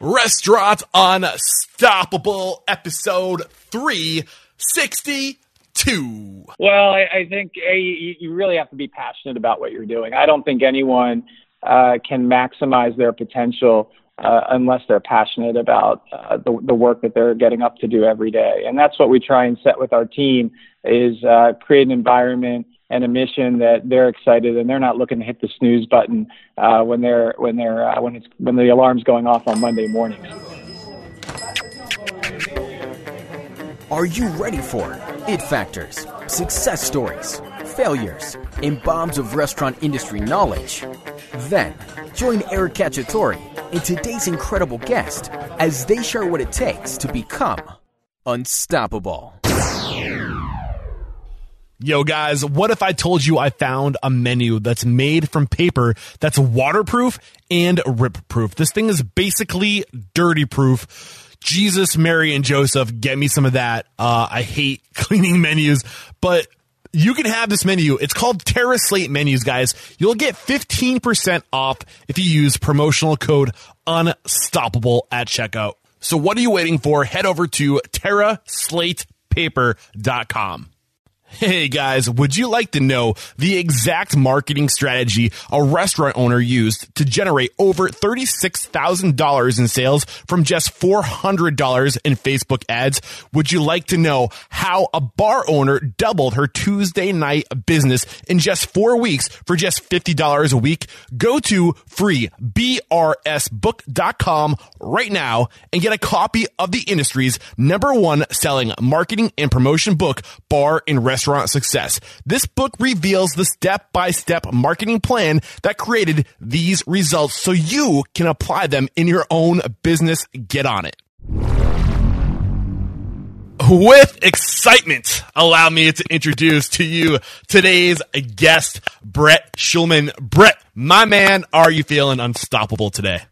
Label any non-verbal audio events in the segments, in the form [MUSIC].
Restaurant Unstoppable, episode 362. Well, I, I think a, you really have to be passionate about what you're doing. I don't think anyone uh, can maximize their potential uh, unless they're passionate about uh, the, the work that they're getting up to do every day. And that's what we try and set with our team is uh, create an environment and a mission that they're excited and they're not looking to hit the snooze button uh, when they're when they're uh, when it's when the alarm's going off on Monday mornings. Are you ready for it factors, success stories, failures, and bombs of restaurant industry knowledge? Then join Eric Cacciatore and today's incredible guest as they share what it takes to become unstoppable. Yo, guys, what if I told you I found a menu that's made from paper that's waterproof and rip proof? This thing is basically dirty proof. Jesus, Mary, and Joseph, get me some of that. Uh, I hate [LAUGHS] cleaning menus, but you can have this menu. It's called TerraSlate Menus, guys. You'll get 15% off if you use promotional code UNSTOPPABLE at checkout. So what are you waiting for? Head over to TerraSlatePaper.com. Hey guys, would you like to know the exact marketing strategy a restaurant owner used to generate over $36,000 in sales from just $400 in Facebook ads? Would you like to know how a bar owner doubled her Tuesday night business in just four weeks for just $50 a week? Go to freebrsbook.com right now and get a copy of the industry's number one selling marketing and promotion book, Bar and Restaurant restaurant success. This book reveals the step by step marketing plan that created these results so you can apply them in your own business. Get on it. With excitement, allow me to introduce to you today's guest, Brett Schulman. Brett, my man, are you feeling unstoppable today?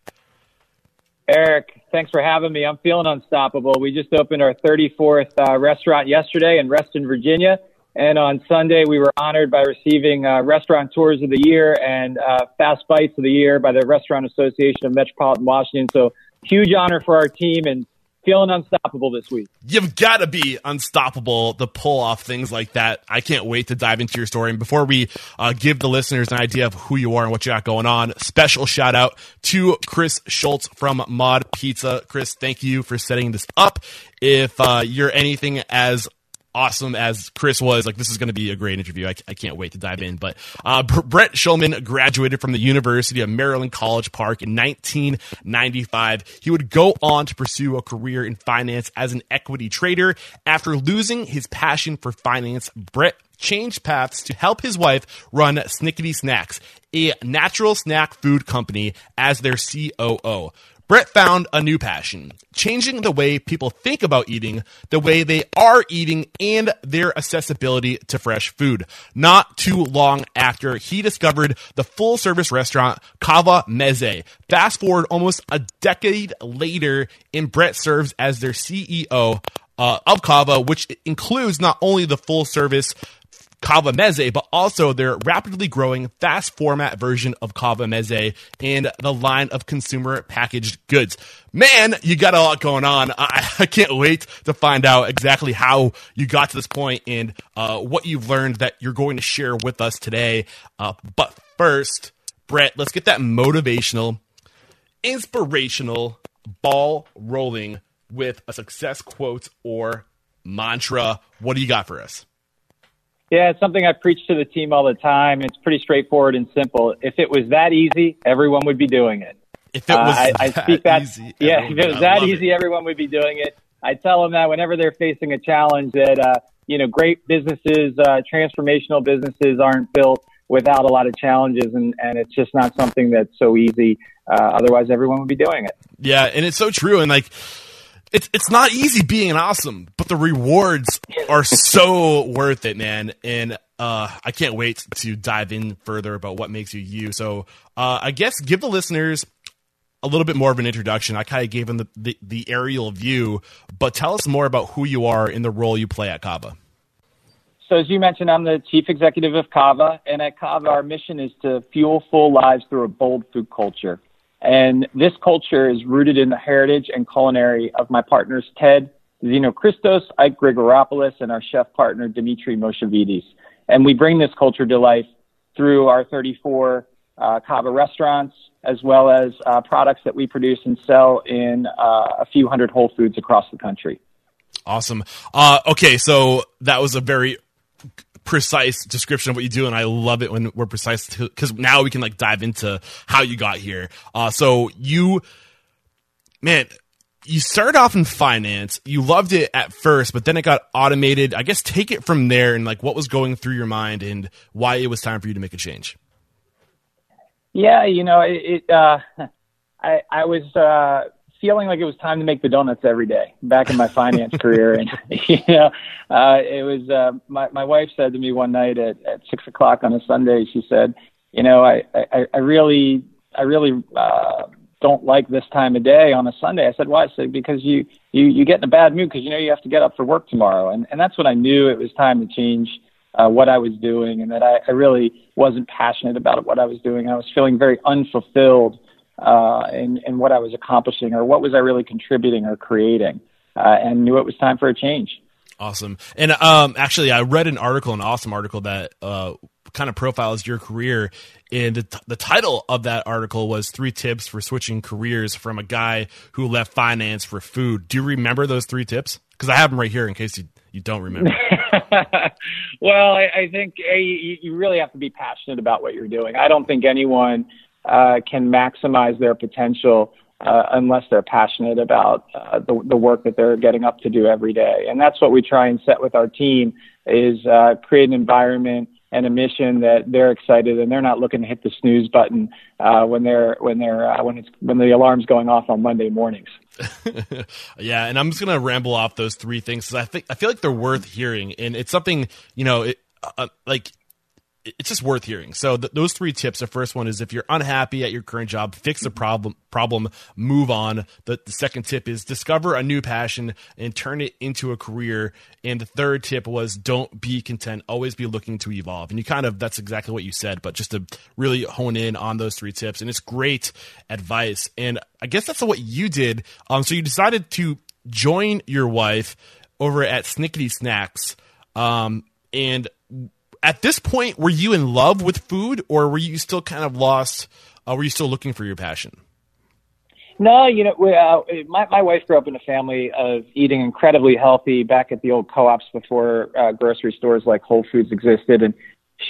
Eric, thanks for having me. I'm feeling unstoppable. We just opened our 34th uh, restaurant yesterday in Reston, Virginia. And on Sunday, we were honored by receiving uh, Restaurateurs of the Year and uh, Fast Bites of the Year by the Restaurant Association of Metropolitan Washington. So huge honor for our team and feeling unstoppable this week. You've got to be unstoppable to pull off things like that. I can't wait to dive into your story. And before we uh, give the listeners an idea of who you are and what you got going on, special shout out to Chris Schultz from Mod Pizza. Chris, thank you for setting this up. If uh, you're anything as awesome as Chris was. Like, this is going to be a great interview. I, I, can't wait to dive in. But uh, Brett Schulman graduated from the University of Maryland College Park in 1995. He would go on to pursue a career in finance as an equity trader. After losing his passion for finance, Brett changed paths to help his wife run Snikiddy Snacks, a natural snack food company, as their COO. Brett found a new passion, changing the way people think about eating, the way they are eating, and their accessibility to fresh food. Not too long after he discovered the full service restaurant Cava Mezze. Fast forward almost a decade later, and Brett serves as their CEO uh, of Cava, which includes not only the full service Cava Mezze, but also their rapidly growing fast format version of Cava Mezze and the line of consumer packaged goods. Man, you got a lot going on. I, [LAUGHS] I can't wait to find out exactly how you got to this point and uh, what you've learned that you're going to share with us today. Uh, but first, Brett, let's get that motivational, inspirational ball rolling with a success quote or mantra. What do you got for us? Yeah, it's something I preach to the team all the time. It's pretty straightforward and simple. If it was that easy, everyone would be doing it. If it was uh, I, I [LAUGHS] speak that, easy, yeah, if it was that easy, it. everyone would be doing it. I tell them that whenever they're facing a challenge, that uh, you know, great businesses, uh, transformational businesses, aren't built without a lot of challenges, and and it's just not something that's so easy. Uh, otherwise, everyone would be doing it. Yeah, and it's so true, and like it's it's not easy being awesome, but the rewards are so worth it, man. And uh, I can't wait to dive in further about what makes you you. So uh, I guess give the listeners a little bit more of an introduction. I kind of gave them the, the, the aerial view, but tell us more about who you are in the role you play at Cava. So as you mentioned, I'm the chief executive of Cava, and at Cava, our mission is to fuel full lives through a bold food culture. And this culture is rooted in the heritage and culinary of my partners, Ted Xenohristos, Ike Grigoropoulos, and our chef partner, Dimitri Moshovitis. And we bring this culture to life through our 34 uh, Cava restaurants, as well as uh, products that we produce and sell in uh, a few hundred Whole Foods across the country. Awesome. Uh, okay, so that was a very precise description of what you do, and I love it when we're precise because now we can like dive into how you got here. Uh, so you, man, you started off in finance. You loved it at first, but then it got automated. I guess take it from there and like what was going through your mind and why it was time for you to make a change. Yeah, you know, it. it uh, [LAUGHS] I I was uh, feeling like it was time to make the donuts every day back in my finance [LAUGHS] career, and [LAUGHS] you know, uh, it was. Uh, my my wife said to me one night at at six o'clock on a Sunday. She said, "You know, I I, I really I really." Uh, don't like this time of day on a Sunday. I said, why? I said, because you, you, you get in a bad mood because you know you have to get up for work tomorrow. And, and that's when I knew it was time to change uh, what I was doing and that I, I really wasn't passionate about what I was doing. I was feeling very unfulfilled uh, in, in what I was accomplishing or what was I really contributing or creating uh, and knew it was time for a change. Awesome. And um, actually, I read an article, an awesome article that uh, kind of profiles your career. And the, t- the title of that article was Three Tips for Switching Careers from a Guy Who Left Finance for Food. Do you remember those three tips? Because I have them right here in case you, you don't remember. [LAUGHS] [LAUGHS] well, I, I think a, you, you really have to be passionate about what you're doing. I don't think anyone uh, can maximize their potential uh, unless they're passionate about uh, the, the work that they're getting up to do every day. And that's what we try and set with our team is uh, create an environment and a mission that they're excited and they're not looking to hit the snooze button uh, when they're when they're uh, when it's when the alarm's going off on Monday mornings. [LAUGHS] yeah, and I'm just gonna ramble off those three things because I think I feel like they're worth hearing, and it's something you know, it, uh, like it's just worth hearing. So th- those three tips. The first one is if you're unhappy at your current job, fix the problem. Problem, move on. The, the second tip is discover a new passion and turn it into a career. And the third tip was don't be content. Always be looking to evolve. And you kind of that's exactly what you said, but just to really hone in on those three tips. And it's great advice. And I guess that's what you did. Um, so you decided to join your wife over at Snikiddy Snacks. Um, and at this point, were you in love with food, or were you still kind of lost? Uh, were you still looking for your passion? No, you know, we, uh, my my wife grew up in a family of eating incredibly healthy back at the old co-ops before uh, grocery stores like Whole Foods existed, and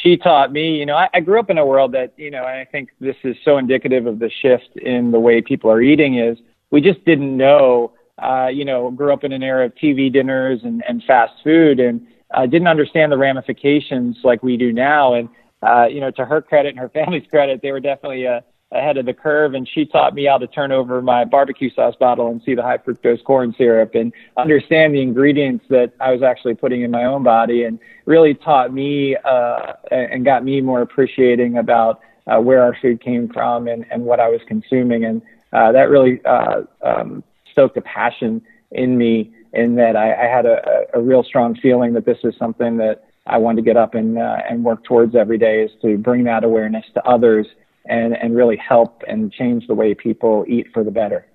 she taught me. You know, I, I grew up in a world that you know, and I think this is so indicative of the shift in the way people are eating. Is we just didn't know. Uh, you know, grew up in an era of TV dinners and, and fast food, and uh, didn't understand the ramifications like we do now. And uh, you know, to her credit and her [LAUGHS] family's credit, they were definitely uh, ahead of the curve. And she taught me how to turn over my barbecue sauce bottle and see the high fructose corn syrup and understand the ingredients that I was actually putting in my own body, and really taught me uh, and got me more appreciating about uh, where our food came from and, and what I was consuming. And uh, that really uh, um, stoked a passion in me in that I, I had a, a real strong feeling that this is something that I wanted to get up and uh, and work towards every day is to bring that awareness to others and and really help and change the way people eat for the better.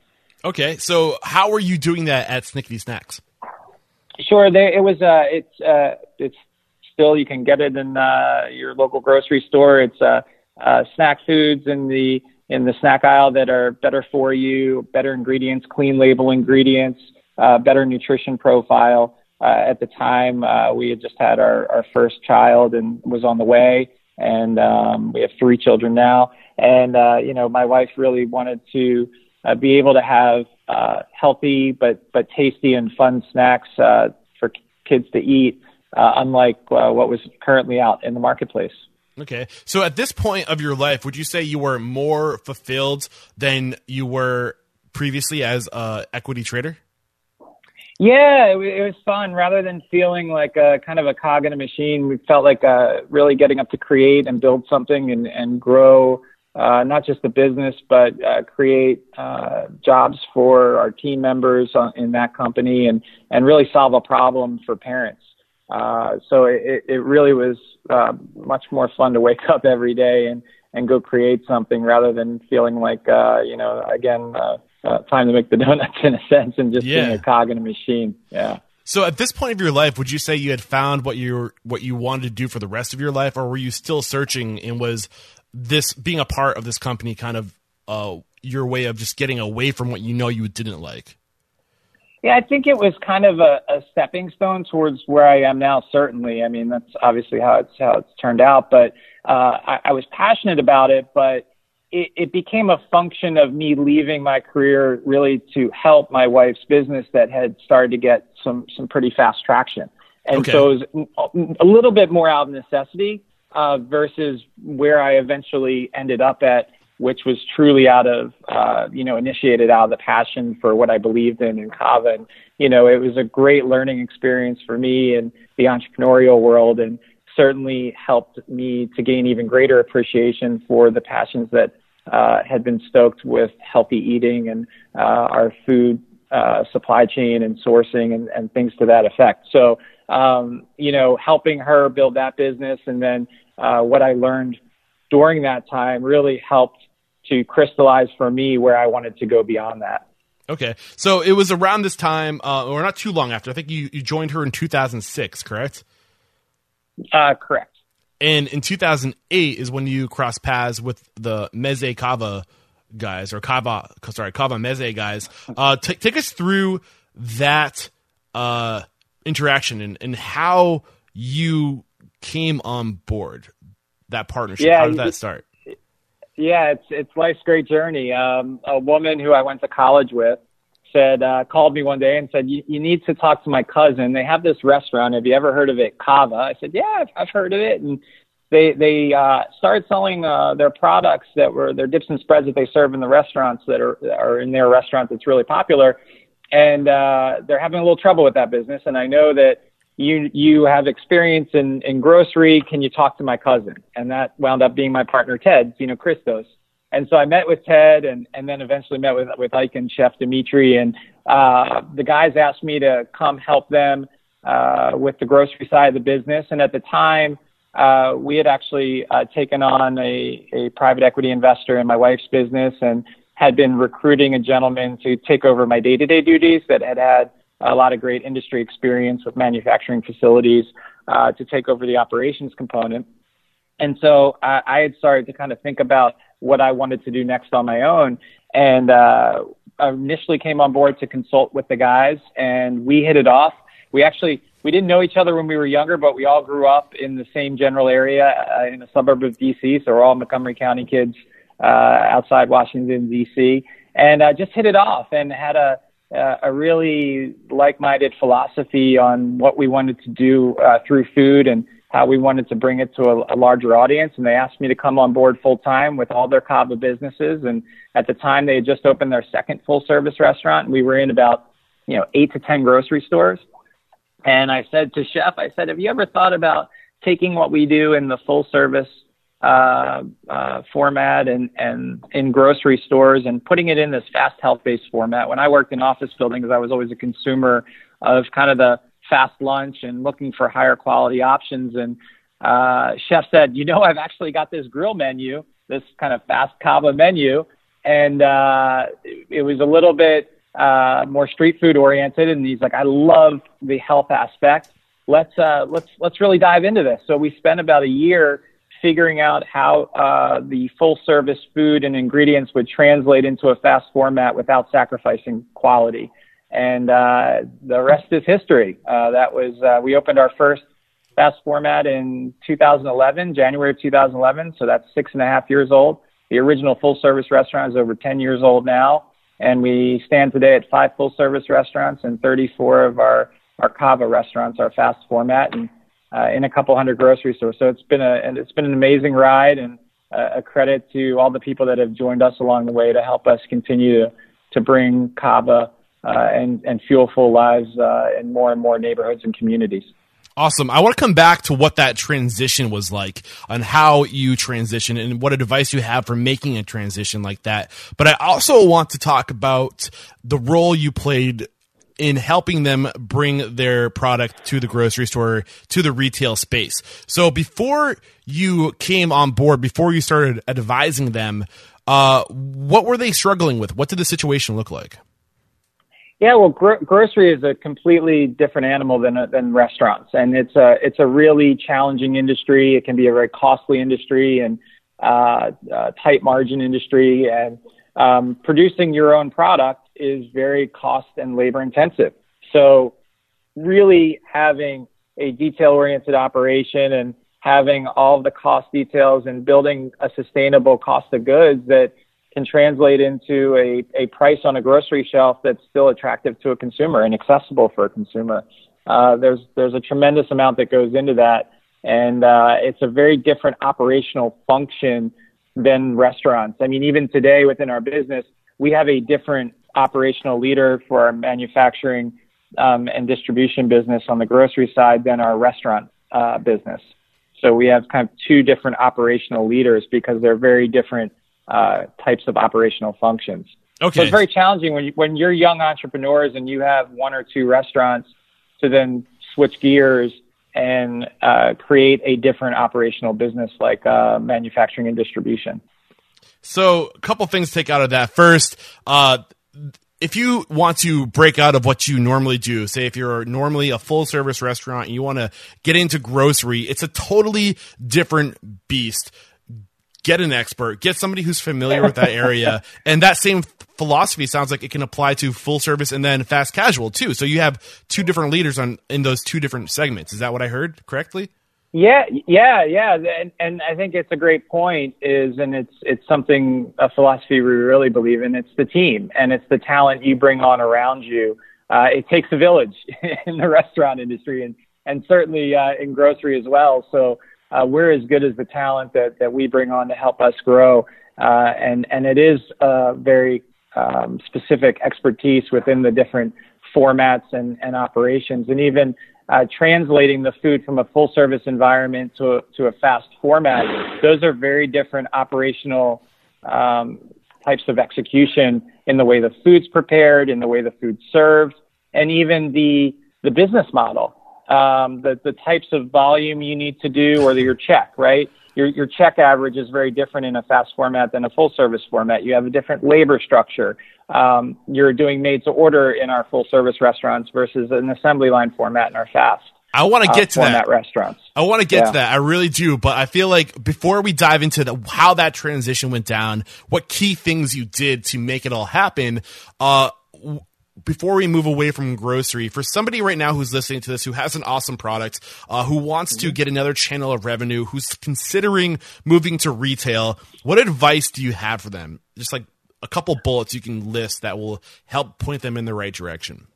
Okay, so how are you doing that at Snikiddy Snacks? Sure, they, it was uh, it's uh, it's still you can get it in uh, your local grocery store. It's uh, uh, snack foods in the in the snack aisle that are better for you, better ingredients, clean label ingredients uh, better nutrition profile. Uh, at the time, uh, we had just had our, our first child and was on the way, and um, we have three children now. And uh, you know, my wife really wanted to uh, be able to have uh, healthy but but tasty and fun snacks uh, for kids to eat, uh, unlike uh, what was currently out in the marketplace. Okay. So at this point of your life, would you say you were more fulfilled than you were previously as a equity trader? Yeah, it, it was fun. Rather than feeling like a kind of a cog in a machine, we felt like uh, really getting up to create and build something and, and grow uh, not just the business, but uh, create uh, jobs for our team members on, in that company and, and really solve a problem for parents. Uh, so it, it really was uh, much more fun to wake [LAUGHS] up every day and, and go create something rather than feeling like uh, you know again uh, uh, time to make the [LAUGHS] donuts in a sense and just Yeah. being a cog in a machine. Yeah. So at this point of your life, would you say you had found what you were, what you wanted to do for the rest of your life, or were you still searching? And was this being a part of this company kind of uh, your way of just getting away from what you know you didn't like? Yeah, I think it was kind of a, a stepping stone towards where I am now. Certainly, I mean that's obviously how it's how it's turned out. But uh, I, I was passionate about it, but it, it became a function of me leaving my career really to help my wife's business that had started to get some some pretty fast traction. And Okay. so it was a little bit more out of necessity uh, versus where I eventually ended up at, which was truly out of, uh, you know, initiated out of the passion for what I believed in in Cava. And, you know, it was a great learning experience for me in the entrepreneurial world and certainly helped me to gain even greater appreciation for the passions that uh, had been stoked with healthy eating and uh, our food uh, supply chain and sourcing and, and things to that effect. So, um, you know, helping her build that business and then uh, what I learned during that time really helped to crystallize for me where I wanted to go beyond that. Okay, so it was around this time, uh, or not too long after. I think you, you joined her in 2006, correct? Uh, correct. And in 2008 is when you cross paths with the Mezze Cava guys, or Cava, sorry, Cava Mezze guys. Uh, t- take us through that uh, interaction and, and how you came on board that partnership. Yeah, how did that start? Yeah, it's it's life's great journey. Um, a woman who I went to college with said uh, called me one day and said, you, "You need to talk to my cousin. They have this restaurant. Have you ever heard of it, Cava?" I said, "Yeah, I've, I've heard of it." And they they uh, started selling uh, their products that were their dips and spreads that they serve in the restaurants that are are in their restaurant that's really popular, and uh, they're having a little trouble with that business. And I know that you you have experience in in grocery. Can you talk to my cousin? And that wound up being my partner Ted, you know, Christos. And so I met with Ted, and and then eventually met with with Ike and Chef Dimitri, and uh, the guys asked me to come help them uh, with the grocery side of the business. And at the time, uh, we had actually uh, taken on a, a private equity investor in my wife's business, and had been recruiting a gentleman to take over my day-to-day duties that had had a lot of great industry experience with manufacturing facilities uh, to take over the operations component. And so I, I had started to kind of think about what I wanted to do next on my own. And uh, I initially came on board to consult with the guys, and we hit it off. We actually we didn't know each other when we were younger, but we all grew up in the same general area uh, in a suburb of DC. So we're all Montgomery County kids uh, outside Washington D.C. and uh, just hit it off and had a uh, a really like-minded philosophy on what we wanted to do uh, through food and how we wanted to bring it to a, a larger audience. And they asked me to come on board full time with all their Cava businesses. And at the time, they had just opened their second full-service restaurant. We were in about you know eight to ten grocery stores. And I said to Chef, I said, have you ever thought about taking what we do in the full-service uh, uh, format and, and in grocery stores and putting it in this fast health based format. When I worked in office buildings, I was always a consumer of kind of the fast lunch and looking for higher quality options. And uh, chef said, you know, I've actually got this grill menu, this kind of fast Cava menu. And uh, it, was a little bit uh, more street food oriented. And he's like, I love the health aspect. Let's uh, let's let's really dive into this. So we spent about a year figuring out how uh, the full service food and ingredients would translate into a fast format without sacrificing quality. And uh, the rest is history. Uh, that was, uh, we opened our first fast format in 2011, January of 2011. So that's six and a half years old. The original full service restaurant is over 10 years old now. And we stand today at five full service restaurants and 34 of our, our Cava restaurants are fast format. And uh, in a couple hundred grocery stores. So it's been a and it's been an amazing ride and a credit to all the people that have joined us along the way to help us continue to, to bring Cava uh, and and fuel full lives uh, in more and more neighborhoods and communities. Awesome. I want to come back to what that transition was like on how you transition and what advice you have for making a transition like that. But I also want to talk about the role you played in helping them bring their product to the grocery store, to the retail space. So before you came on board, before you started advising them, uh, what were they struggling with? What did the situation look like? Yeah, well, gro- grocery is a completely different animal than than restaurants, and it's a it's a really challenging industry. It can be a very costly industry and uh, uh, tight margin industry, and um, producing your own product is very cost and labor intensive. So, really having a detail oriented operation and having all the cost details and building a sustainable cost of goods that can translate into a, a price on a grocery shelf that's still attractive to a consumer and accessible for a consumer. Uh, there's there's a tremendous amount that goes into that, and uh, it's a very different operational function than restaurants. I mean, even today within our business, we have a different operational leader for our manufacturing um, and distribution business on the grocery side than our restaurant uh, business. So we have kind of two different operational leaders because they're very different uh, types of operational functions. Okay. So it's very challenging when you, when you're young entrepreneurs and you have one or two restaurants to then switch gears and uh, create a different operational business like uh, manufacturing and distribution. So, a couple things to take out of that. First, uh, if you want to break out of what you normally do, say if you're normally a full service restaurant and you want to get into grocery, it's a totally different beast get an expert, get somebody who's familiar with that [LAUGHS] area. and that same philosophy sounds like it can apply to full service and then fast casual too. So you have two different leaders on in those two different segments. Is that what I heard correctly? Yeah, yeah, yeah, and, and I think it's a great point. Is and it's it's something a philosophy we really believe in. It's the team and it's the talent you bring on around you. Uh, it takes a village [LAUGHS] in the restaurant industry and and certainly uh, in grocery as well. So uh, we're as good as the talent that, that we bring on to help us grow. Uh, and, and it is a very um, specific expertise within the different formats and, and operations. And even uh, translating the food from a full service environment to a, to a fast format, those are very different operational um, types of execution in the way the food's prepared, in the way the food's served, and even the, the business model um, the, the types of volume you need to do or your check, right? Your, your check average is very different in a fast format than a full service format. You have a different labor structure. Um, you're doing made to order in our full service restaurants versus an assembly line format in our fast. I want to uh, get to that. Restaurants. I want to get yeah. to that. I really do. But I feel like before we dive into the, how that transition went down, what key things you did to make it all happen, uh, before we move away from grocery, for somebody right now who's listening to this, who has an awesome product, uh, who wants to mm-hmm. get another channel of revenue, who's considering moving to retail, what advice do you have for them? Just like a couple bullets you can list that will help point them in the right direction.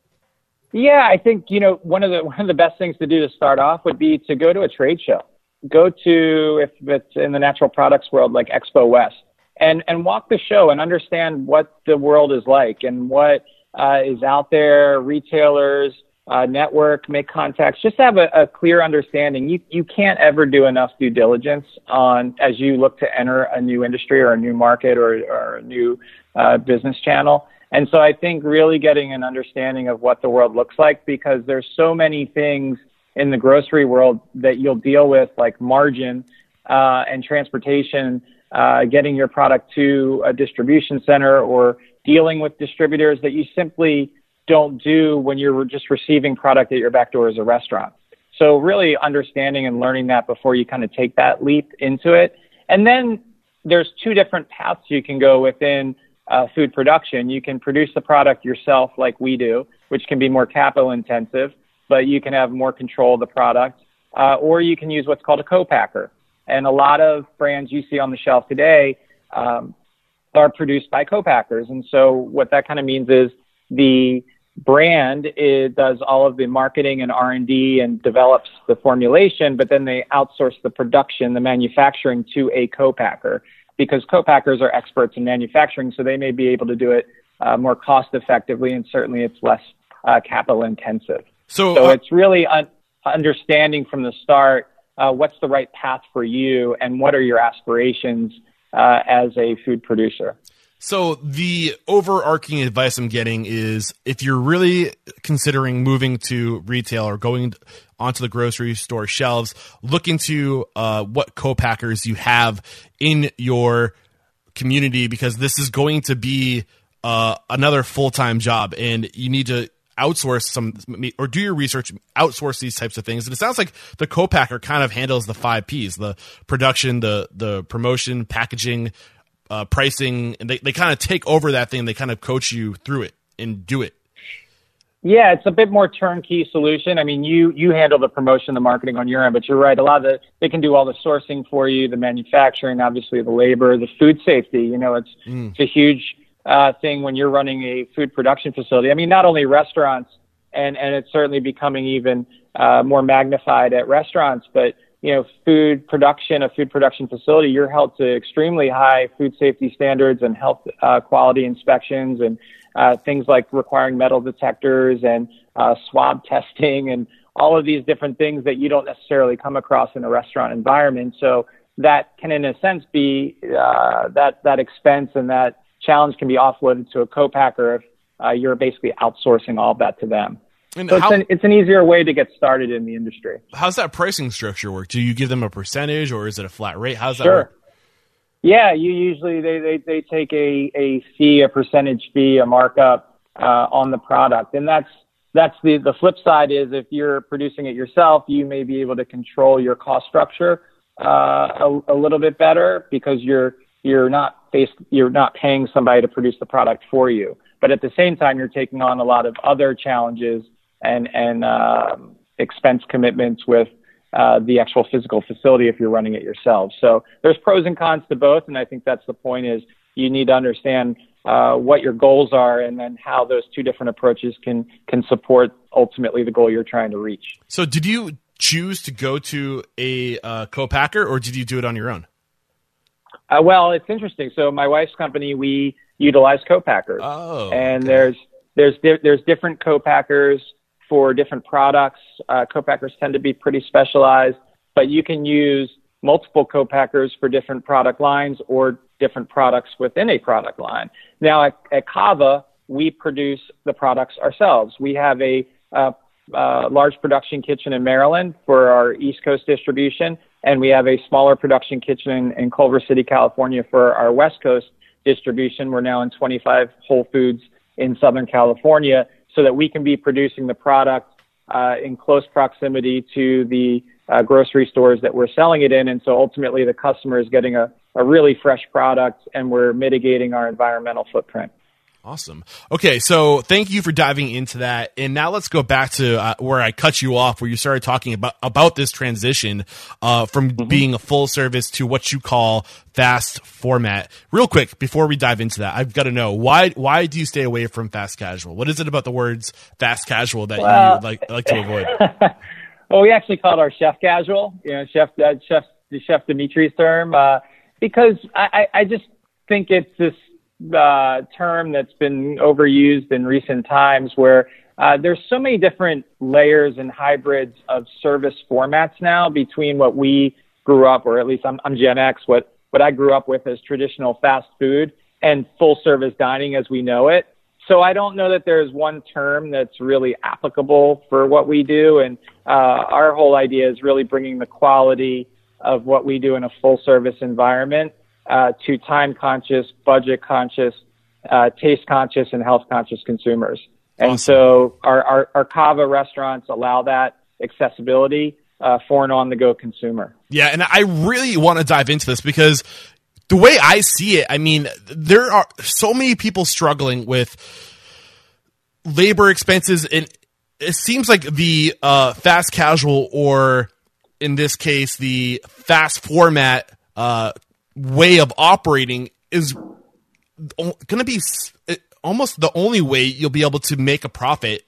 Yeah, I think you know one of the one of the best things to do to start off would be to go to a trade show. Go to if it's in the natural products world like Expo West and and walk the show and understand what the world is like and what uh, is out there, retailers, uh, network, make contacts, just have a, a, clear understanding. You, you can't ever do enough due diligence on as you look to enter a new industry or a new market or, or a new uh, business channel. And so I think really getting an understanding of what the world looks like because there's so many things in the grocery world that you'll deal with like margin uh, and transportation, uh, getting your product to a distribution center or dealing with distributors that you simply don't do when you're just receiving product at your back door as a restaurant. So really understanding and learning that before you kind of take that leap into it. And then there's two different paths you can go within uh, food production. You can produce the product yourself like we do, which can be more capital intensive, but you can have more control of the product. Uh, or you can use what's called a co-packer. And a lot of brands you see on the shelf today um, are produced by co-packers. And so what that kind of means is the brand it does all of the marketing and R&D and develops the formulation, but then they outsource the production, the manufacturing to a co-packer because co-packers are experts in manufacturing, so they may be able to do it uh, more cost effectively and certainly it's less uh, capital intensive. So, so uh, it's really un- understanding from the start uh, what's the right path for you and what are your aspirations uh, as a food producer. So the overarching advice I'm getting is if you're really considering moving to retail or going onto the grocery store shelves, look into uh, what co-packers you have in your community because this is going to be uh, another full-time job and you need to outsource some or do your research outsource these types of things and it sounds like the co-packer kind of handles the five p's the production the the promotion packaging uh, pricing, and they, they kind of take over that thing. They kind of coach you through it and do it. Yeah, it's a bit more turnkey solution. I mean, you you handle the promotion, the marketing on your end, but you're right. A lot of the they can do all the sourcing for you, the manufacturing, obviously the labor, the food safety. You know, it's mm. it's a huge uh, thing when you're running a food production facility. I mean, not only restaurants, and and it's certainly becoming even uh, more magnified at restaurants, but you know, food production, a food production facility, you're held to extremely high food safety standards and health uh, quality inspections and uh, things like requiring metal detectors and uh, swab [LAUGHS] testing and all of these different things that you don't necessarily come across in a restaurant environment. So that can, in a sense, be uh, that that expense and that challenge can be offloaded to a co-packer if uh, you're basically outsourcing all of that to them. And so how, it's, an, it's an easier way to get started in the industry. How's that pricing structure work? Do you give them a percentage or is it a flat rate? How's that sure. work? Yeah, you usually they, they, they take a, a fee, a percentage fee, a markup uh, on the product, and that's that's the the flip side is if you're producing it yourself, you may be able to control your cost structure uh, a, a little bit better because you're you're not faced you're not paying somebody to produce the product for you, but at the same time you're taking on a lot of other challenges and and um, expense commitments with uh, the actual physical facility if you're running it yourself. So there's pros and cons to both, and I think that's the point. Is you need to understand uh, what your goals are, and then how those two different approaches can can support ultimately the goal you're trying to reach. So did you choose to go to a uh, co-packer, or did you do it on your own? Uh, well, it's interesting. So my wife's company, we utilize co-packers, oh, and okay. there's there's there's different co-packers for different products. Uh, co-packers tend to be pretty specialized, but you can use multiple co-packers for different product lines or different products within a product line. Now at, at Cava, we produce the products ourselves. We have a uh, uh, large production kitchen in Maryland for our East Coast distribution, and we have a smaller production kitchen in, Culver City, California for our West Coast distribution. We're now in 25 Whole Foods in Southern California so that we can be producing the product uh, in close proximity to the uh, grocery stores that we're selling it in. And so ultimately the customer is getting a, a really fresh product and we're mitigating our environmental footprint. Awesome. Okay, so thank you for diving into that. And now let's go back to uh, where I cut you off, where you started talking about about this transition uh, from mm-hmm. being a full service to what you call fast format. Real quick, before we dive into that, I've got to know why why do you stay away from fast casual? What is it about the words fast casual that well, you like like to avoid? [LAUGHS] well, we actually called our chef casual. You know, chef uh, chef chef Dimitri's term uh, because I, I just think it's this uh, term that's been overused in recent times where uh, there's so many different layers and hybrids of service formats now between what we grew up, or at least I'm, I'm Gen X, what, what I grew up with as traditional fast food and full service dining as we know it. So I don't know that there's one term that's really applicable for what we do. And uh, our whole idea is really bringing the quality of what we do in a full service environment uh, to time conscious, budget conscious, uh, taste conscious, and health conscious consumers. And awesome. so our, our, our Cava restaurants allow that accessibility uh, for an on the go consumer. Yeah, and I really want to dive into this because the way I see it, I mean, there are so many people struggling with labor expenses, and it seems like the uh, fast casual, or in this case, the fast format uh, way of operating is going to be almost the only way you'll be able to make a profit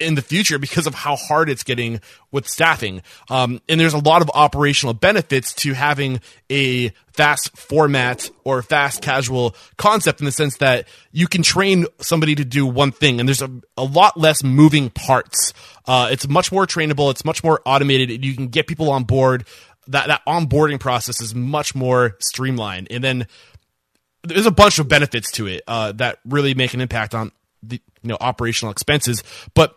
in the future because of how hard it's getting with staffing. Um, and there's a lot of operational benefits to having a fast format or fast casual concept in the sense that you can train somebody to do one thing and there's a, a lot less moving parts. Uh, it's much more trainable. It's much more automated and you can get people on board that that onboarding process is much more streamlined. And then there's a bunch of benefits to it uh, that really make an impact on the you know operational expenses. But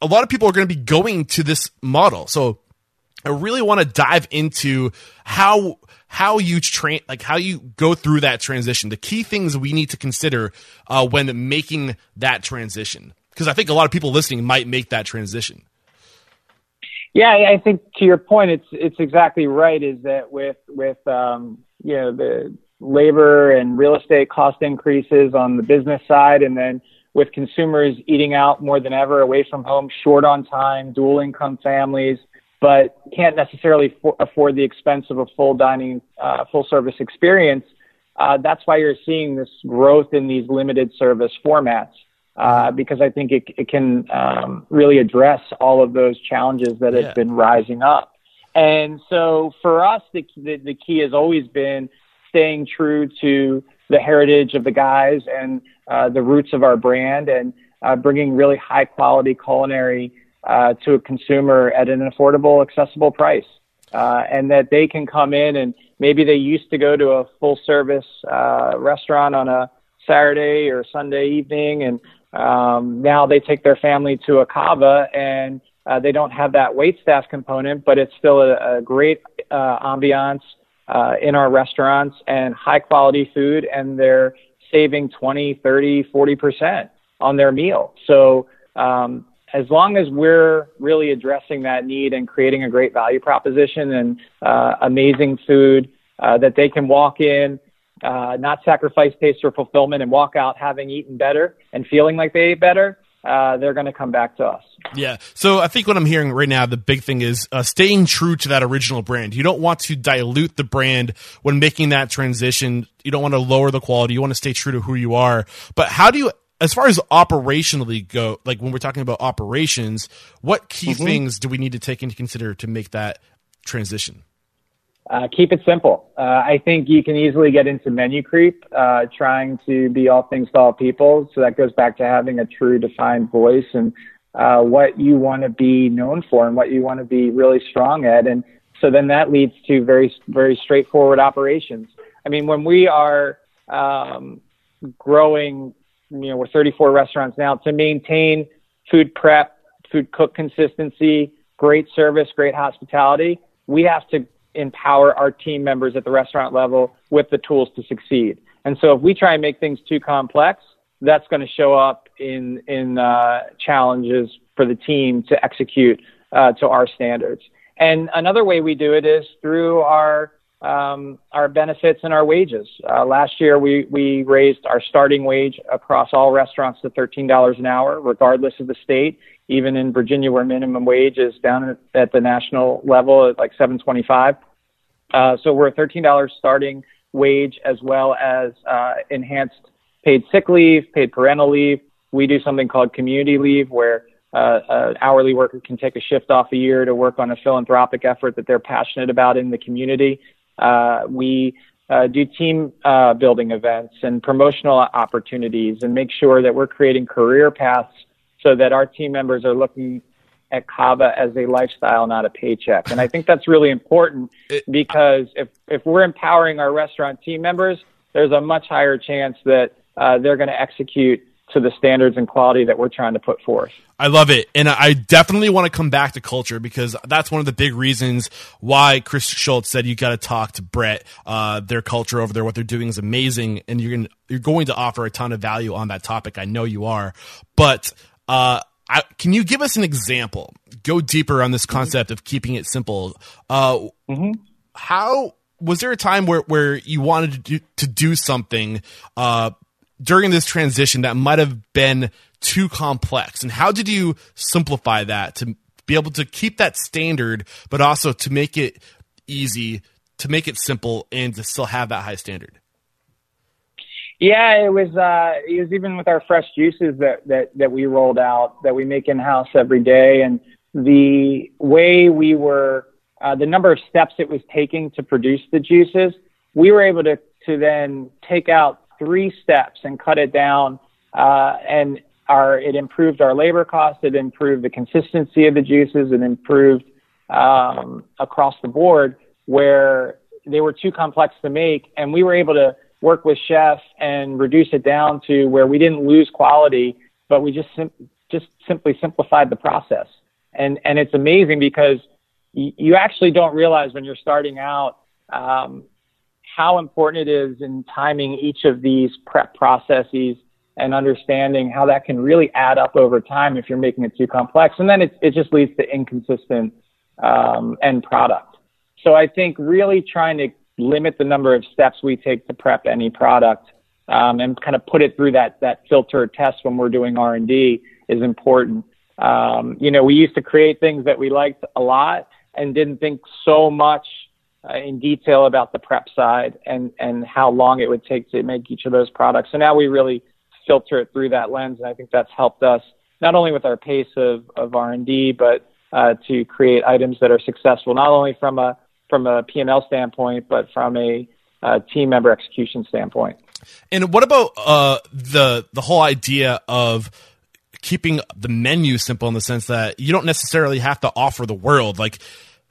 a lot of people are going to be going to this model, so I really want to dive into how how you train like how you go through that transition. The key things we need to consider uh, when making that transition, because I think a lot of people listening might make that transition. Yeah, I think to your point, it's it's exactly right. Is that with with um, you know the labor and real estate cost increases on the business side, and then with consumers eating out more than ever away from home, short on time, dual income families, but can't necessarily for, afford the expense of a full dining, uh, full service experience. Uh, that's why you're seeing this growth in these limited service formats. Uh, because I think it, it can um, really address all of those challenges that have been rising up. And so for us, the, the, the key has always been staying true to the heritage of the guys and uh, the roots of our brand and uh, bringing really high quality culinary uh, to a consumer at an affordable, accessible price. Uh, and that they can come in and maybe they used to go to a full service uh, restaurant on a Saturday or Sunday evening, and um, now they take their family to a Cava and uh, they don't have that wait staff component, but it's still a, a great uh, ambiance uh, in our restaurants and high quality food, and they're saving 20, 30, 40% on their meal. So, um, as long as we're really addressing that need and creating a great value proposition and uh, amazing food uh, that they can walk in, uh, not sacrifice taste or fulfillment, and walk out having eaten better and feeling like they ate better, uh, they're going to come back to us. Yeah. So I think what I'm hearing right now, the big thing is uh, staying true to that original brand. You don't want to dilute the brand when making that transition. You don't want to lower the quality. You want to stay true to who you are. But how do you, as far as operationally go, like when we're talking about operations, what key mm-hmm. things do we need to take into consider to make that transition? Uh, keep it simple. Uh, I think you can easily get into menu creep, uh, trying to be all things to all people. So that goes back to having a true defined voice and uh, what you want to be known for and what you want to be really strong at. And so then that leads to very, very straightforward operations. I mean, when we are um, growing, you know, we're 34 restaurants now to maintain food prep, food cook consistency, great service, great hospitality. We have to empower our team members at the restaurant level with the tools to succeed. And so if we try and make things too complex, that's going to show up in in uh, challenges for the team to execute uh, to our standards. And another way we do it is through our um, our benefits and our wages. Uh, last year, we we raised our starting wage across all restaurants to thirteen dollars an hour, regardless of the state even in Virginia where minimum wage is down at the national level at like 725. Uh, so we're a $13 starting wage as well as uh, enhanced paid sick leave, paid parental leave. We do something called community leave where uh, an hourly worker can take a shift off a year to work on a philanthropic effort that they're passionate about in the community. Uh, we uh, do team uh, building events and promotional opportunities and make sure that we're creating career paths so that our team members are looking at Cava as a lifestyle, not a paycheck. And I think that's really important [LAUGHS] because if, if we're empowering our restaurant team members, there's a much higher chance that uh, they're going to execute to the standards and quality that we're trying to put forth. I love it. And I definitely want to come back to culture because that's one of the big reasons why Chris Schultz said you got to talk to Brett. Uh, their culture over there, what they're doing is amazing. And you're going to, you're going to offer a ton of value on that topic. I know you are, but uh, I, can you give us an example? Go deeper on this concept of keeping it simple. Uh, mm-hmm. How was there a time where, where you wanted to do, to do something uh, during this transition that might have been too complex, and how did you simplify that to be able to keep that standard, but also to make it easy, to make it simple, and to still have that high standard? Yeah, it was. Uh, it was even with our fresh juices that that that we rolled out that we make in house every day, and the way we were, uh, the number of steps it was taking to produce the juices, we were able to to then take out three steps and cut it down, uh, and our it improved our labor costs, it improved the consistency of the juices, it improved um, across the board where they were too complex to make, and we were able to work with chefs and reduce it down to where we didn't lose quality, but we just sim- just simply simplified the process. And and it's amazing because y- you actually don't realize when you're starting out um, how important it is in timing each of these prep processes and understanding how that can really add up over time if you're making it too complex. And then it, it just leads to inconsistent um, end product. So I think really trying to limit the number of steps we take to prep any product um, and kind of put it through that that filter test when we're doing R and D is important. Um, you know, we used to create things that we liked a lot and didn't think so much uh, in detail about the prep side and and how long it would take to make each of those products. So now we really filter it through that lens, and I think that's helped us not only with our pace of of R and D, but uh, to create items that are successful not only from a from a P&L standpoint, but from a uh, team member execution standpoint. And what about uh, the the whole idea of keeping the menu simple in the sense that you don't necessarily have to offer the world like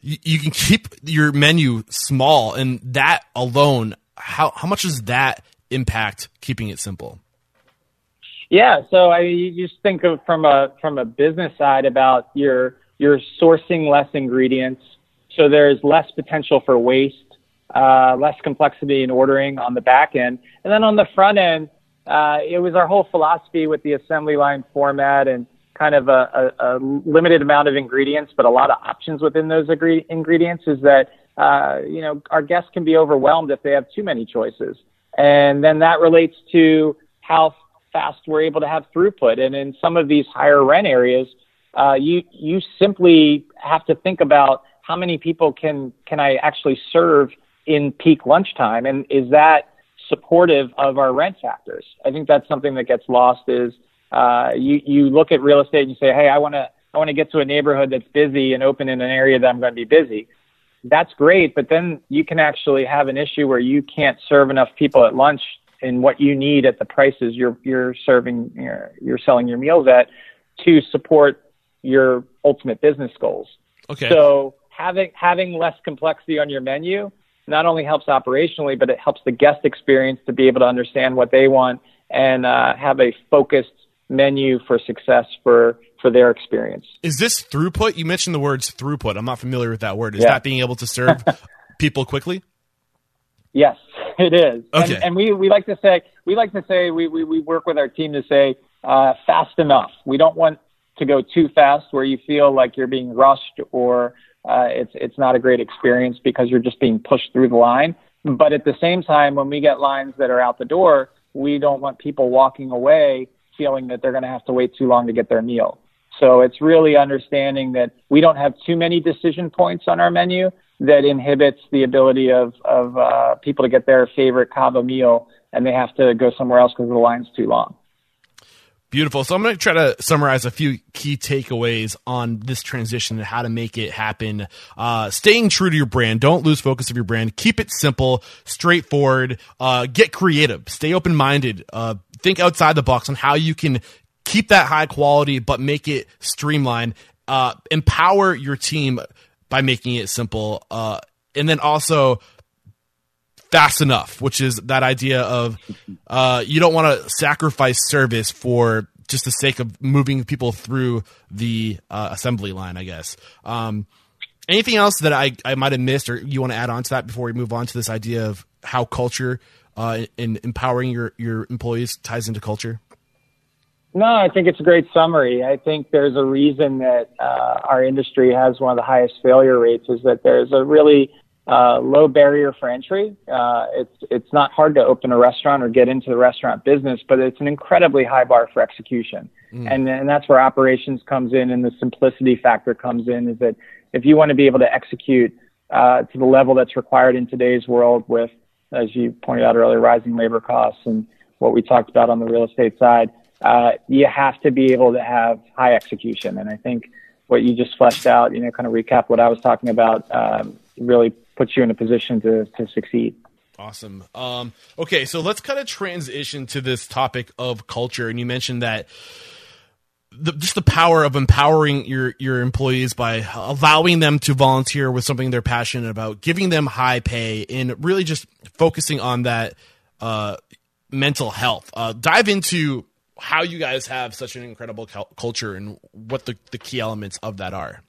you, you can keep your menu small and that alone how how much does that impact keeping it simple? Yeah so i you just think of from a from a business side about your you're sourcing less ingredients. So there's less potential for waste uh, less complexity in ordering on the back end. And then on the front end uh, it was our whole philosophy with the assembly line format and kind of a, a, a limited amount of ingredients, but a lot of options within those agree- ingredients is that, uh, you know, our guests can be overwhelmed if they have too many choices. And then that relates to how fast we're able to have throughput. And in some of these higher rent areas, uh, you, you simply have to think about how many people can, can I actually serve in peak lunchtime? And is that supportive of our rent factors. I think that's something that gets lost is uh, you you look at real estate and you say, hey, I want to I want to get to a neighborhood that's busy and open in an area that I'm going to be busy. That's great, but then you can actually have an issue where you can't serve enough people at lunch in what you need at the prices you're you're serving you're, you're selling your meals at to support your ultimate business goals. Okay. So having having less complexity on your menu not only helps operationally, but it helps the guest experience to be able to understand what they want and uh, have a focused menu for success for for their experience. Is this throughput? You mentioned the words throughput. I'm not familiar with that word. Is Yeah. that being able to serve [LAUGHS] people quickly? Yes, [LAUGHS] it is. Okay. And, and we, we like to say we like to say we, we, we work with our team to say uh, fast enough. We don't want to go too fast where you feel like you're being rushed or uh, it's it's not a great experience because you're just being pushed through the line. But at the same time, when we get lines that are out the door, we don't want people walking away feeling that they're going to have to wait too long to get their meal. So it's really understanding that we don't have too many decision points on our menu that inhibits the ability of, of uh, people to get their favorite Cava meal and they have to go somewhere else because the line's too long. Beautiful. So I'm going to try to summarize a few key takeaways on this transition and how to make it happen. Uh, staying true to your brand. Don't lose focus of your brand. Keep it simple, straightforward. Uh, get creative. Stay open minded. Uh, think outside the box on how you can keep that high quality but make it streamlined. Uh, empower your team by making it simple. Uh, and then also fast enough, which is that idea of uh, you don't want to sacrifice service for just the sake of moving people through the uh, assembly line, I guess. Um, anything else that I, I might have missed or you want to add on to that before we move on to this idea of how culture uh, and empowering your, your employees ties into culture? No, I think it's a great summary. I think there's a reason that uh, our industry has one of the highest failure rates is that there's a really uh, low barrier for entry. Uh, it's it's not hard to open a restaurant or get into the restaurant business, but it's an incredibly high bar for execution, and and that's where operations comes in and the simplicity factor comes in. Is that if you want to be able to execute uh, to the level that's required in today's world with, as you pointed out earlier, rising labor costs and what we talked about on the real estate side, uh, you have to be able to have high execution. And I think what you just fleshed out, you know, kind of recap what I was talking about, um, really puts you in a position to, to succeed. Awesome. Um, okay, so let's kind of transition to this topic of culture. And you mentioned that the, just the power of empowering your your employees by allowing them to volunteer with something they're passionate about, giving them high pay, and really just focusing on that uh, mental health. Uh, dive into how you guys have such an incredible culture and what the, the key elements of that are.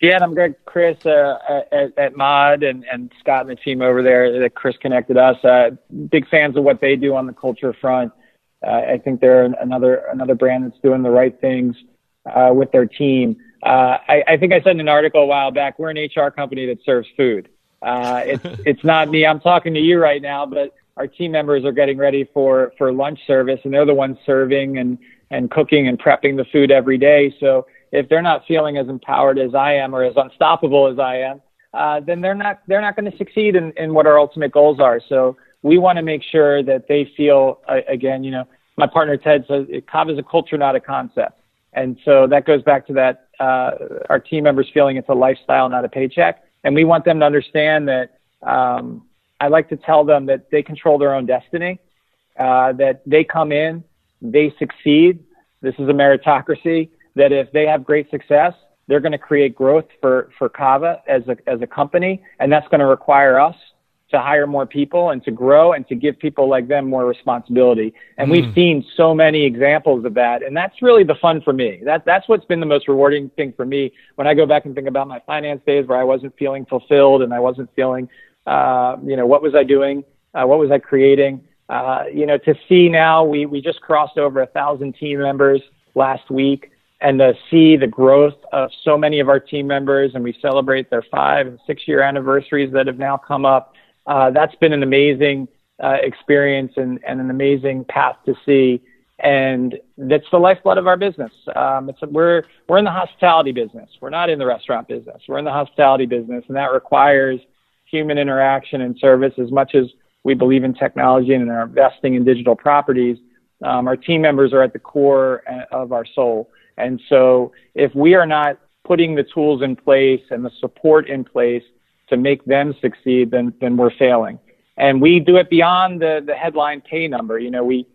Yeah, and I'm Greg, Chris uh, at, at Mod and, and Scott and the team over there that Chris connected us. Uh, big fans of what they do on the culture front. Uh, I think they're another another brand that's doing the right things uh, with their team. Uh, I, I think I said in an article a while back, we're an HR company that serves food. Uh, it's [LAUGHS] it's not me. I'm talking to you right now, but our team members are getting ready for for lunch service, and they're the ones serving and and cooking and prepping the food every day. So if they're not feeling as empowered as I am or as unstoppable as I am, uh, then they're not they're not going to succeed in, in what our ultimate goals are. So we want to make sure that they feel uh, again. You know, my partner Ted says Cava is a culture, not a concept. And so that goes back to that uh, our team members feeling it's a lifestyle, not a paycheck. And we want them to understand that um, I like to tell them that they control their own destiny, uh, that they come in, they succeed. This is a meritocracy. That if they have great success, they're going to create growth for for Cava as a as a company, and that's going to require us to hire more people and to grow and to give people like them more responsibility. And mm. we've seen so many examples of that. And that's really the fun for me. That, that's what's been the most rewarding thing for me when I go back and think about my finance days where I wasn't feeling fulfilled and I wasn't feeling, uh, you know, what was I doing? Uh, what was I creating? Uh, you know, to see now we, we just crossed over a thousand team members last week and to see the growth of so many of our team members and we celebrate their five and six year anniversaries that have now come up uh, that's been an amazing uh, experience and, and an amazing path to see. And that's the lifeblood of our business. Um, it's we're we're in the hospitality business. We're not in the restaurant business. We're in the hospitality business, and that requires human interaction and service as much as we believe in technology and are investing in digital properties. Um, our team members are at the core uh, of our soul. And so if we are not putting the tools in place and the support in place to make them succeed, then then we're failing. And we do it beyond the the headline pay number. You know, we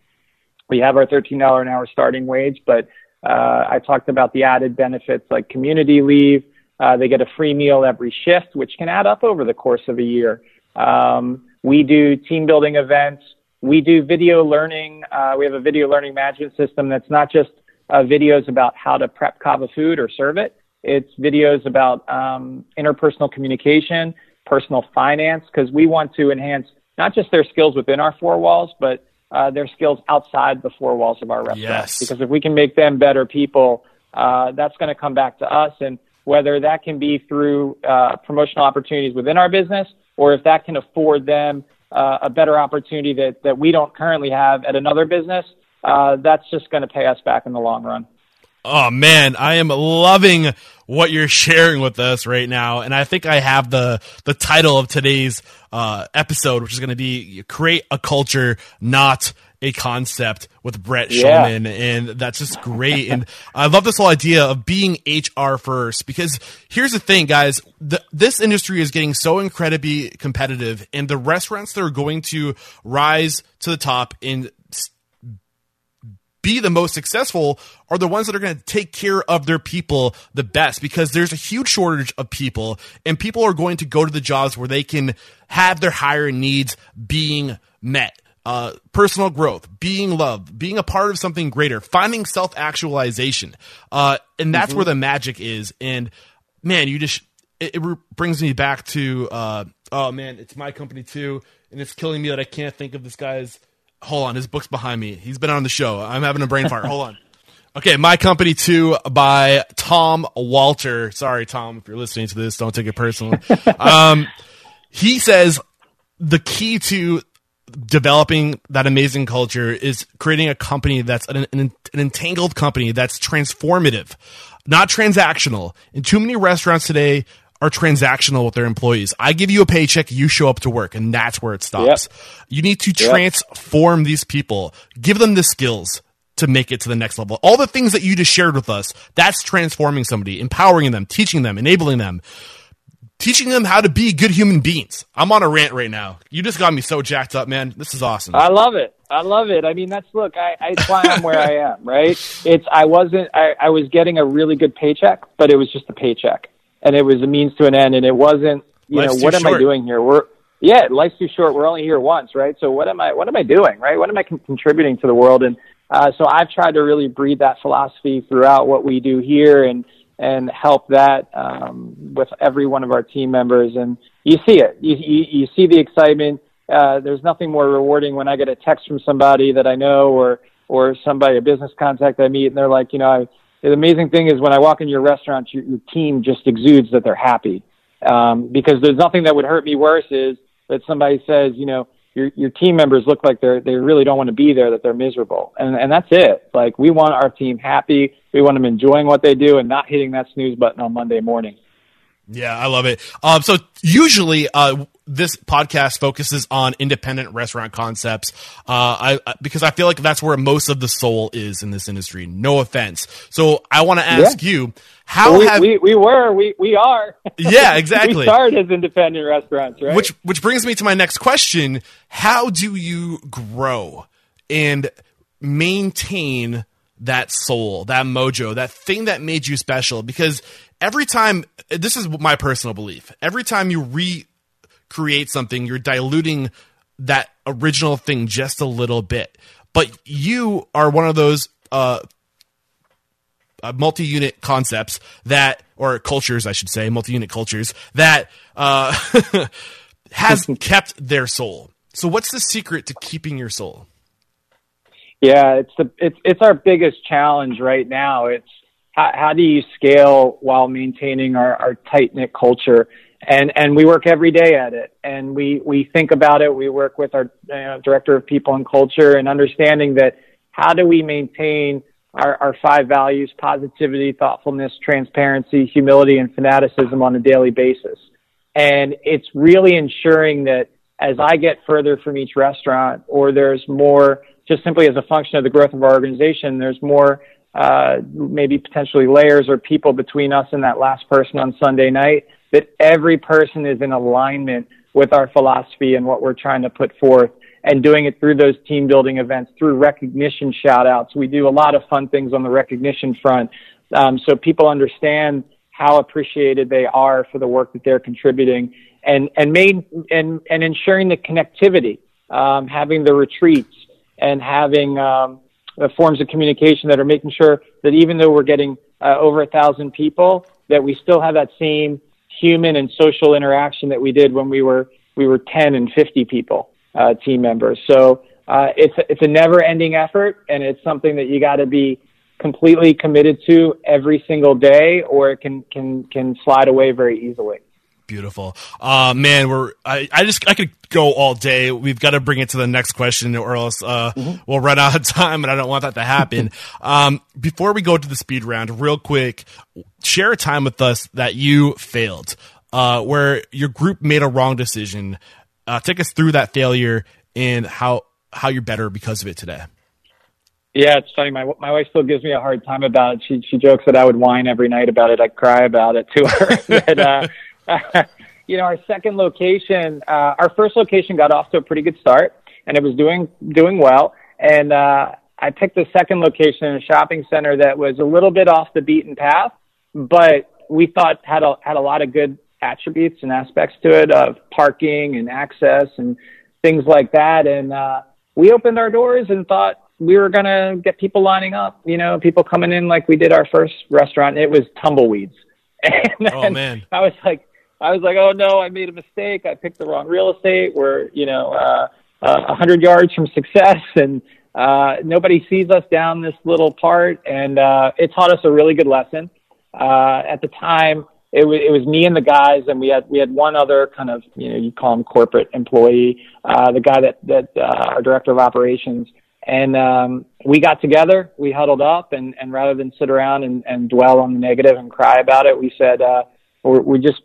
we have our thirteen dollar an hour starting wage, but uh, I talked about the added benefits like community leave. Uh, they get a free meal every shift, which can add up over the course of a year. Um, we do team building events. We do video learning. Uh, we have a video learning management system that's not just uh, videos about how to prep Cava food or serve it, it's videos about um, interpersonal communication, personal finance, because we want to enhance not just their skills within our four walls, but uh, their skills outside the four walls of our restaurant. Yes. Because if we can make them better people, uh, that's going to come back to us. And whether that can be through uh, promotional opportunities within our business, or if that can afford them uh, a better opportunity that, that we don't currently have at another business, uh, that's just going to pay us back in the long run. Oh man, I am loving what you're sharing with us right now, and I think I have the the title of today's uh, episode, which is going to be "Create a Culture, Not a Concept" with Brett yeah. And that's just great. and I love this whole idea of being HR first because here's the thing, guys: the, this industry is getting so incredibly competitive, and the restaurants that are going to rise to the top in be the most successful are the ones that are going to take care of their people the best because there's a huge shortage of people and people are going to go to the jobs where they can have their higher needs being met. Uh, personal growth, being loved, being a part of something greater, finding self actualization. Uh, and that's mm-hmm. where the magic is. And man, you just, it, it brings me back to, uh, oh man, it's my company too. And it's killing me that I can't think of this guy's hold on, his book's behind me. He's been on the show. I'm having a brain fart. hold on. [LAUGHS] Okay, My Company Too by Tom Walter. Sorry, Tom, if you're listening to this, don't take it personally. [LAUGHS] um, he says the key to developing that amazing culture is creating a company that's an, an, an entangled company that's transformative, not transactional. In too many restaurants today, are transactional with their employees. I give you a paycheck, you show up to work, and that's where it stops. Yep. You need to transform yep. these people, give them the skills to make it to the next level. All the things that you just shared with us, that's transforming somebody, empowering them, teaching them, enabling them, teaching them how to be good human beings. I'm on a rant right now. You just got me so jacked up, man. This is awesome. I love it. I love it. I mean, that's look. I, I why I'm where I am. Right? [LAUGHS] It's I wasn't. I, I was getting a really good paycheck, but it was just a paycheck and it was a means to an end, and it wasn't. You Life's know, what am short. I doing here? We're yeah, life's too short. We're only here once, right? So what am I, what am I doing, right? What am I con- contributing to the world? And, uh, so I've tried to really breed that philosophy throughout what we do here and, and help that, um, with every one of our team members. And you see it, you, you, you see the excitement. Uh, there's nothing more rewarding when I get a text from somebody that I know or, or somebody, a business contact I meet, and they're like, you know, I, the amazing thing is when I walk in your restaurant, your, your team just exudes that they're happy. Um, because there's nothing that would hurt me worse is that somebody says, you know, your your team members look like they're they really don't want to be there, that they're miserable, and and that's it. Like we want our team happy, we want them enjoying what they do, and not hitting that snooze button on Monday morning. Yeah, I love it. Um, so usually, uh, this podcast focuses on independent restaurant concepts. Uh, I, because I feel like that's where most of the soul is in this industry. No offense. So I want to ask yeah. you, how we, have we, we were we we are [LAUGHS] yeah exactly we started as independent restaurants right which which brings me to my next question how do you grow and maintain that soul that mojo that thing that made you special because every time this is my personal belief every time you recreate something you're diluting that original thing just a little bit but you are one of those uh, uh, multi-unit concepts that, or cultures, I should say, multi-unit cultures that uh, [LAUGHS] has [LAUGHS] kept their soul. So, what's the secret to keeping your soul? Yeah, it's the it's it's our biggest challenge right now. It's how, how do you scale while maintaining our, our tight knit culture? And and we work every day at it, and we we think about it. We work with our director of people and culture, and understanding that how do we maintain our, our five values positivity, thoughtfulness, transparency, humility, and fanaticism on a daily basis. And it's really ensuring that as I get further from each restaurant, or there's more, just simply as a function of the growth of our organization, there's more, uh, maybe potentially layers or people between us and that last person on Sunday night, that every person is in alignment with our philosophy and what we're trying to put forth and doing it through those team building events, through recognition shout outs. We do a lot of fun things on the recognition front. Um, so people understand how appreciated they are for the work that they're contributing and, and made, and, and ensuring the connectivity, um, having the retreats and having, um, the forms of communication that are making sure that even though we're getting uh, over a thousand people, that we still have that same human and social interaction that we did when we were we were 10 and 50 people uh, team members. So uh, it's it's a never ending effort, and it's something that you got to be completely committed to every single day, or it can can can slide away very easily. Beautiful, uh, man. We're I, I just I could go all day. We've got to bring it to the next question, or else uh, mm-hmm. we'll run out of [LAUGHS] time, and I don't want that to happen. [LAUGHS] um, before we go to the speed round, real quick, share a time with us that you failed, uh, where your group made a wrong decision uh, take us through that failure and how how you're better because of it today. Yeah, it's funny. My my wife still gives me a hard time about it. She she jokes that I would whine every night about it. I cry about it to her. [LAUGHS] but, uh, [LAUGHS] you know, our second location, uh, our first location got off to a pretty good start, and it was doing doing well. And uh, I picked the second location in a shopping center that was a little bit off the beaten path, but we thought had a had a lot of good attributes and aspects to it of parking and access and things like that. And uh, we opened our doors and thought we were going to get people lining up, you know, people coming in like we did our first restaurant. It was tumbleweeds. [LAUGHS] And oh, man. I was like, I was like, oh no, I made a mistake. I picked the wrong real estate. We're, you know, uh, uh, a uh, hundred yards from success [LAUGHS] and, uh, nobody sees us down this little part. And, uh, it taught us a really good lesson. Uh, at the time, it was it was me and the guys, and we had we had one other kind of you know you call him corporate employee, uh, the guy that that uh, our director of operations, and um, we got together, we huddled up, and and rather than sit around and, and dwell on the negative and cry about it, we said uh, we're, we just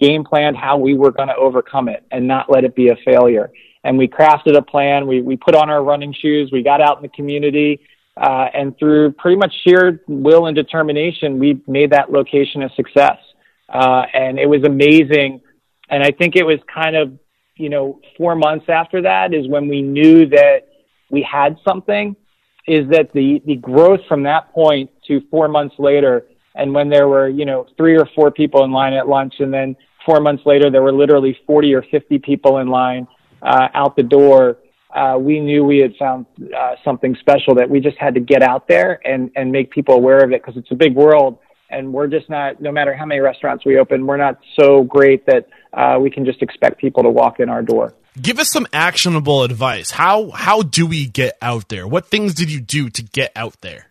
game planned how we were going to overcome it and not let it be a failure. And we crafted a plan. We we put on our running shoes. We got out in the community. Uh, and through pretty much sheer will and determination, we made that location a success. Uh, and it was amazing. And I think it was kind of, you know, four months after that is when we knew that we had something. Is that the the growth from that point to four months later And when there were, you know, three or four people in line at lunch, and then four months later there were literally 40 or 50 people in line uh, out the door, uh, we knew we had found uh, something special that we just had to get out there and and make people aware of it because it's a big world. And we're just not no matter how many restaurants we open we're not so great that uh, we can just expect people to walk in our door. Give us some actionable advice. How how do we get out there? What things did you do to get out there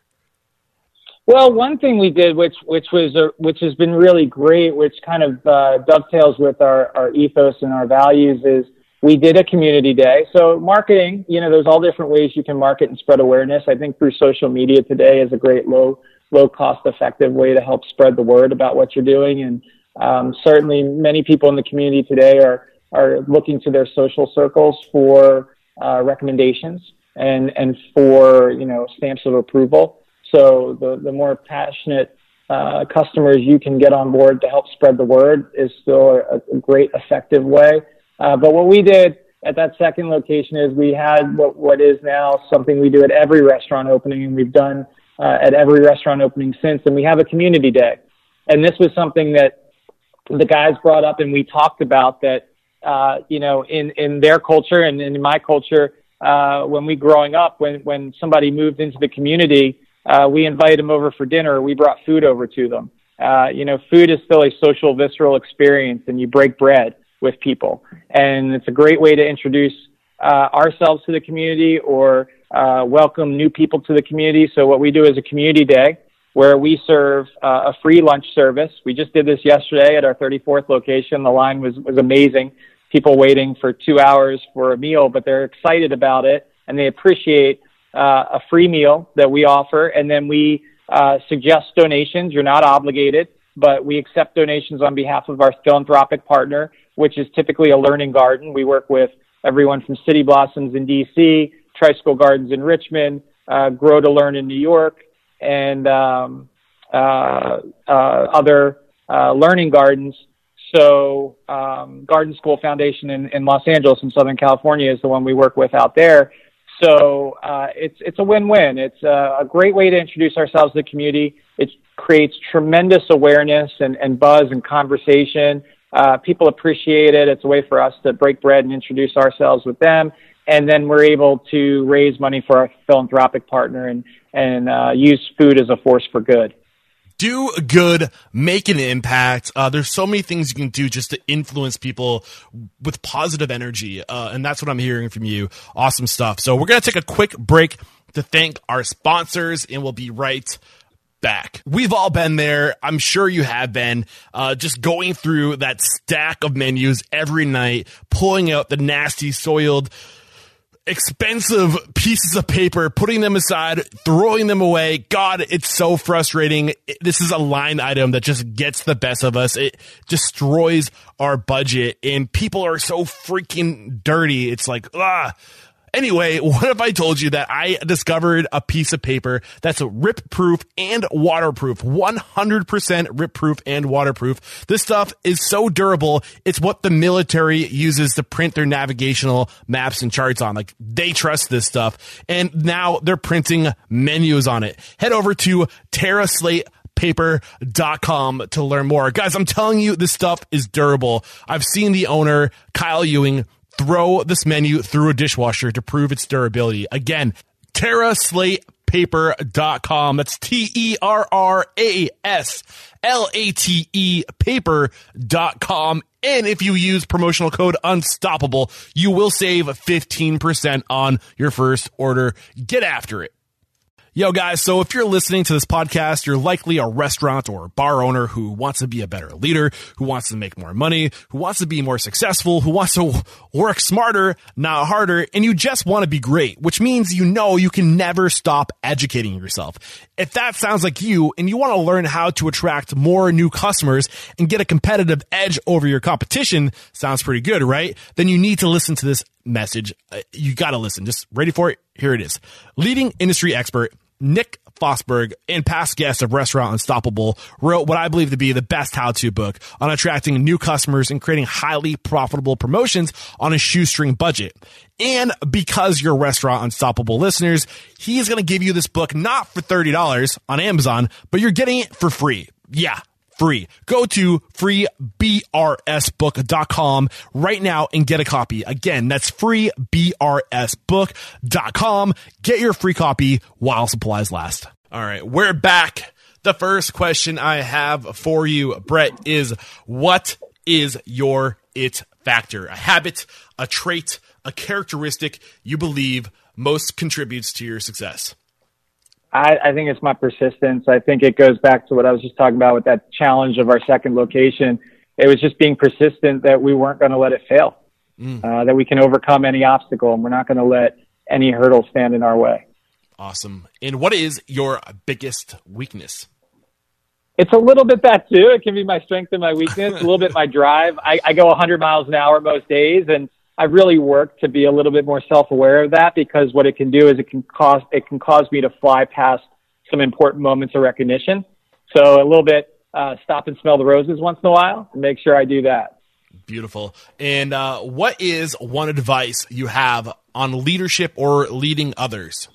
well, one thing we did, which which was a, which has been really great, which kind of uh, dovetails with our, our ethos and our values, is we did a community day. So marketing, you know, there's all different ways you can market and spread awareness. I think through social media today is a great low low cost effective way to help spread the word about what you're doing. And um, certainly many people in the community today are are looking to their social circles for uh, recommendations and and for you know stamps of approval. So the the more passionate uh, customers you can get on board to help spread the word is still a, a great effective way. Uh, but what we did at that second location is we had what, what is now something we do at every restaurant opening, and we've done uh, at every restaurant opening since, and we have a community day. And this was something that the guys brought up, and we talked about that. Uh, you know, in in their culture and in my culture, uh, when we growing up, when when somebody moved into the community, uh, we invited them over for dinner. We brought food over to them. Uh, you know, food is still a social, visceral experience, and you break bread with people. And it's a great way to introduce uh, ourselves to the community or uh, welcome new people to the community. So what we do is a community day where we serve uh, a free lunch service. We just did this yesterday at our 34th location. The line was, was amazing. People waiting for two hours for a meal, but they're excited about it and they appreciate a free meal that we offer. And then we uh, suggest donations. You're not obligated, but we accept donations on behalf of our philanthropic partner which is typically a learning garden. We work with everyone from City Blossoms in DC, Tricycle Gardens in Richmond, uh, Grow to Learn in New York, and um, uh, uh, other uh, learning gardens. So, um, Garden School Foundation in, in Los Angeles in Southern California is the one we work with out there. So uh, it's it's a win-win. It's a, a, great way to introduce ourselves to the community. It creates tremendous awareness and, and buzz and conversation uh, people appreciate it. It's a way for us to break bread and introduce ourselves with them. And then we're able to raise money for our philanthropic partner and, and uh, use food as a force for good. Do good, make an impact. Uh, there's so many things you can do just to influence people with positive energy. Uh, and that's what I'm hearing from you. Awesome stuff. So we're going to take a quick break to thank our sponsors, and we'll be right back. We've all been there. I'm sure you have been. Uh, just going through that stack of menus every night, pulling out the nasty, soiled, expensive pieces of paper, putting them aside, throwing them away. God, it's so frustrating. This is a line item that just gets the best of us. It destroys our budget and people are so freaking dirty. It's like, ah, Anyway, [LAUGHS] what if I told you that I discovered a piece of paper that's rip proof and waterproof, 100% rip proof and waterproof. This stuff is so durable. It's what the military uses to print their navigational maps and charts on. Like they trust this stuff. And now they're printing menus on it. Head over to TerraSlate paper.com to learn more. Guys, I'm telling you, this stuff is durable. I've seen the owner, Kyle Ewing, throw this menu through a dishwasher to prove its durability. Again, TerraSlatePaper.com. That's T E R R A S L A T E paper.com. And if you use promotional code unstoppable, you will save 15% on your first order. Get after it. Yo, guys, so if you're listening to this podcast, you're likely a restaurant or bar owner who wants to be a better leader, who wants to make more money, who wants to be more successful, who wants to work smarter, not harder, and you just want to be great, which means you know you can never stop educating yourself. If that sounds like you and you want to learn how to attract more new customers and get a competitive edge over your competition, sounds pretty good, right? Then you need to listen to this message. Uh, you got to listen. Just ready for it? Here it is. Leading industry expert Nick Fosberg and past guest of Restaurant Unstoppable wrote what I believe to be the best how-to book on attracting new customers and creating highly profitable promotions on a shoestring budget. And because you're Restaurant Unstoppable listeners, he is going to give you this book not for $30 on Amazon, but you're getting it for free. Yeah, free. Go to freebrsbook.com right now and get a copy. Again, that's freebrsbook.com. Get your free copy while supplies last. All right, we're back. The first question I have for you, Brett, is what is your it factor? A habit, a trait, a characteristic you believe most contributes to your success? I, I think it's my persistence. I think it goes back to what I was just talking about with that challenge of our second location. It was just being persistent that we weren't going to let it fail, mm. uh, that we can overcome any obstacle, and we're not going to let any hurdle stand in our way. Awesome. And what is your biggest weakness? It's a little bit that too. It can be my strength and my weakness. a little bit my [LAUGHS] drive. I, I go 100 miles an hour most days, and I've really worked to be a little bit more self-aware of that because what it can do is it can cause it can cause me to fly past some important moments of recognition. So a little bit uh, stop and smell the roses once in a while and make sure I do that. Beautiful. And uh, what is one advice you have on leadership or leading others?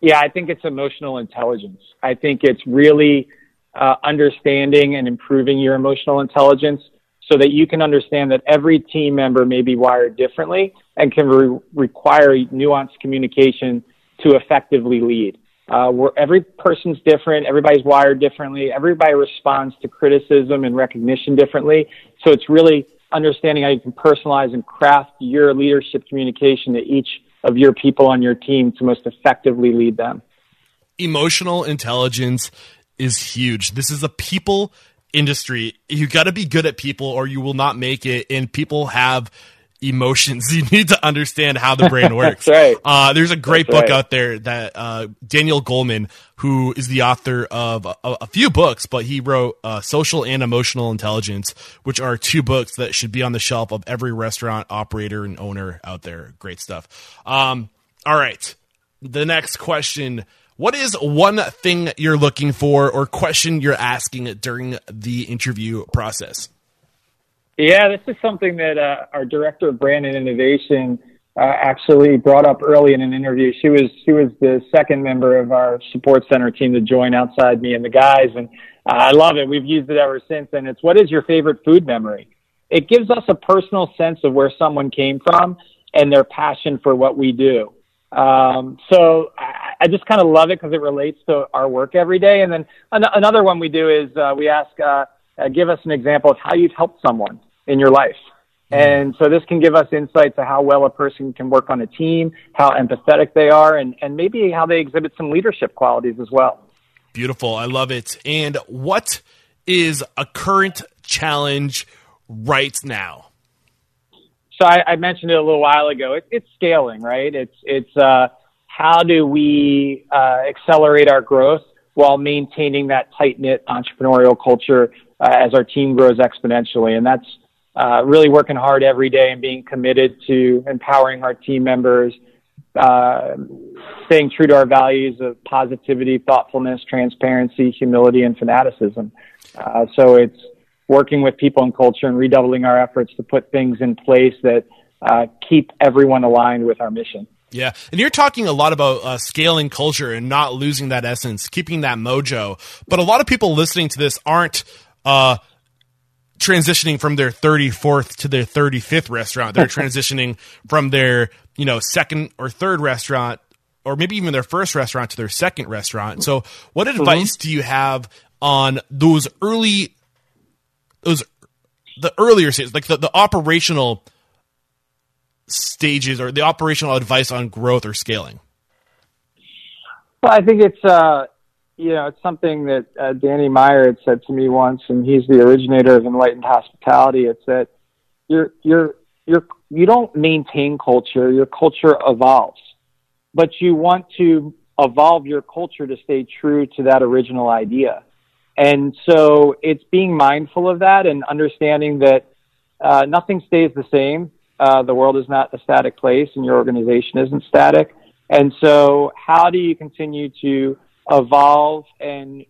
Yeah, I think it's emotional intelligence. I think it's really uh, understanding and improving your emotional intelligence so that you can understand that every team member may be wired differently and can re- require nuanced communication to effectively lead. Uh, where every person's different, everybody's wired differently, everybody responds to criticism and recognition differently. So it's really understanding how you can personalize and craft your leadership communication to each of your people on your team to most effectively lead them. Emotional intelligence is huge. This is a people industry, you got to be good at people or you will not make it. And people have emotions. [LAUGHS] You need to understand how the brain [LAUGHS] works. right. Uh, there's a great That's book right. out there that uh, Daniel Goleman, who is the author of a, a few books, but he wrote uh, Social and Emotional Intelligence, which are two books that should be on the shelf of every restaurant operator and owner out there. Great stuff. Um, all right. The next question what is one thing you're looking for or question you're asking during the interview process? Yeah, this is something that uh, our director of brand and innovation uh, actually brought up early in an interview. She was she was the second member of our support center team to join outside me and the guys, and uh, I love it. We've used it ever since. And it's what is your favorite food memory? It gives us a personal sense of where someone came from and their passion for what we do. Um, so I just kind of love it because it relates to our work every day. And then an- another one we do is uh, we ask, uh, uh, give us an example of how you've helped someone in your life. Mm-hmm. And so this can give us insight to how well a person can work on a team, how empathetic they are, and, and maybe how they exhibit some leadership qualities as well. Beautiful. I love it. And what is a current challenge right now? so I, I, mentioned it a little while ago. It, it's scaling, right? It's it's uh, how do we uh, accelerate our growth while maintaining that tight knit entrepreneurial culture uh, as our team grows exponentially, and that's uh, really working hard every day and being committed to empowering our team members, uh, staying true to our values of positivity, thoughtfulness, transparency, humility, and fanaticism. Uh, so it's working with people and culture and redoubling our efforts to put things in place that uh, keep everyone aligned with our mission. Yeah, and you're talking a lot about uh, scaling culture and not losing that essence, keeping that mojo. But a lot of people listening to this aren't uh, transitioning from their 34th to their 35th restaurant. They're [LAUGHS] transitioning from their you know second or third restaurant, or maybe even their first restaurant to their second restaurant. So, what mm-hmm. advice mm-hmm. do you have on those early those the earlier stages, like the, the operational stages or the operational advice on growth or scaling? Well, I think it's uh, you know it's something that uh, Danny Meyer had said to me once, and he's the originator of enlightened hospitality. It's that you're you're you're you don't maintain culture; your culture evolves, but you want to evolve your culture to stay true to that original idea. And so it's being mindful of that and understanding that uh, nothing stays the same. Uh, the world is not a static place and your organization isn't static. And so how do you continue to evolve and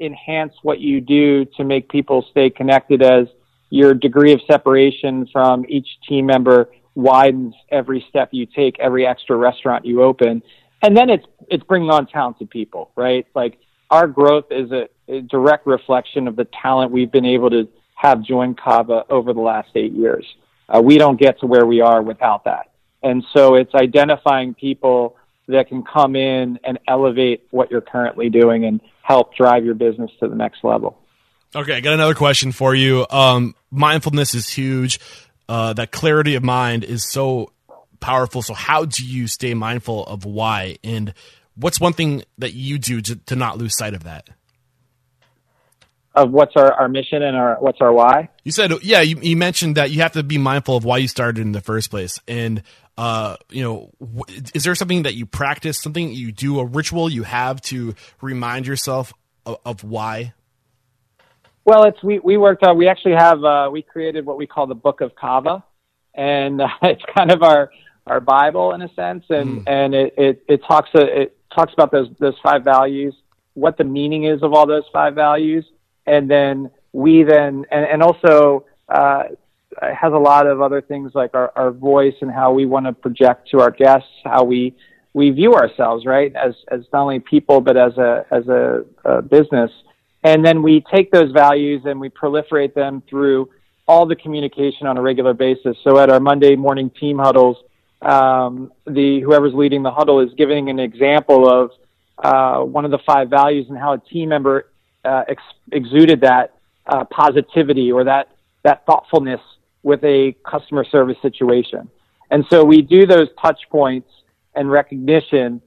enhance what you do to make people stay connected as your degree of separation from each team member widens every step you take, every extra restaurant you open. And then it's it's bringing on talented people, right? Like our growth is a, a direct reflection of the talent we've been able to have join Cava over the last eight years. Uh, we don't get to where we are without that. And so it's identifying people that can come in and elevate what you're currently doing and help drive your business to the next level. Okay, I got another question for you. Um, mindfulness is huge. Uh, that clarity of mind is so powerful. So, how do you stay mindful of why? And what's one thing that you do to, to not lose sight of that? Of what's our, our mission and our what's our why? You said, yeah, you, you mentioned that you have to be mindful of why you started in the first place. And uh, you know, is there something that you practice, something you do, a ritual you have to remind yourself of, of why? Well, it's we we worked on. We actually have uh, we created what we call the Book of Cava and uh, [LAUGHS] it's kind of our our Bible in a sense, and mm. and it, it it talks uh, it talks about those those five values, what the meaning is of all those five values, and then we then and and also uh, has a lot of other things like our, our voice and how we want to project to our guests, how we we view ourselves, right, as as not only people but as a as a, a business, and then we take those values and we proliferate them through all the communication on a regular basis. So at our Monday morning team huddles, um, the whoever's leading the huddle is giving an example of uh, one of the five values and how a team member uh, ex- exuded that uh, positivity or that that thoughtfulness with a customer service situation. And so we do those touch points and recognition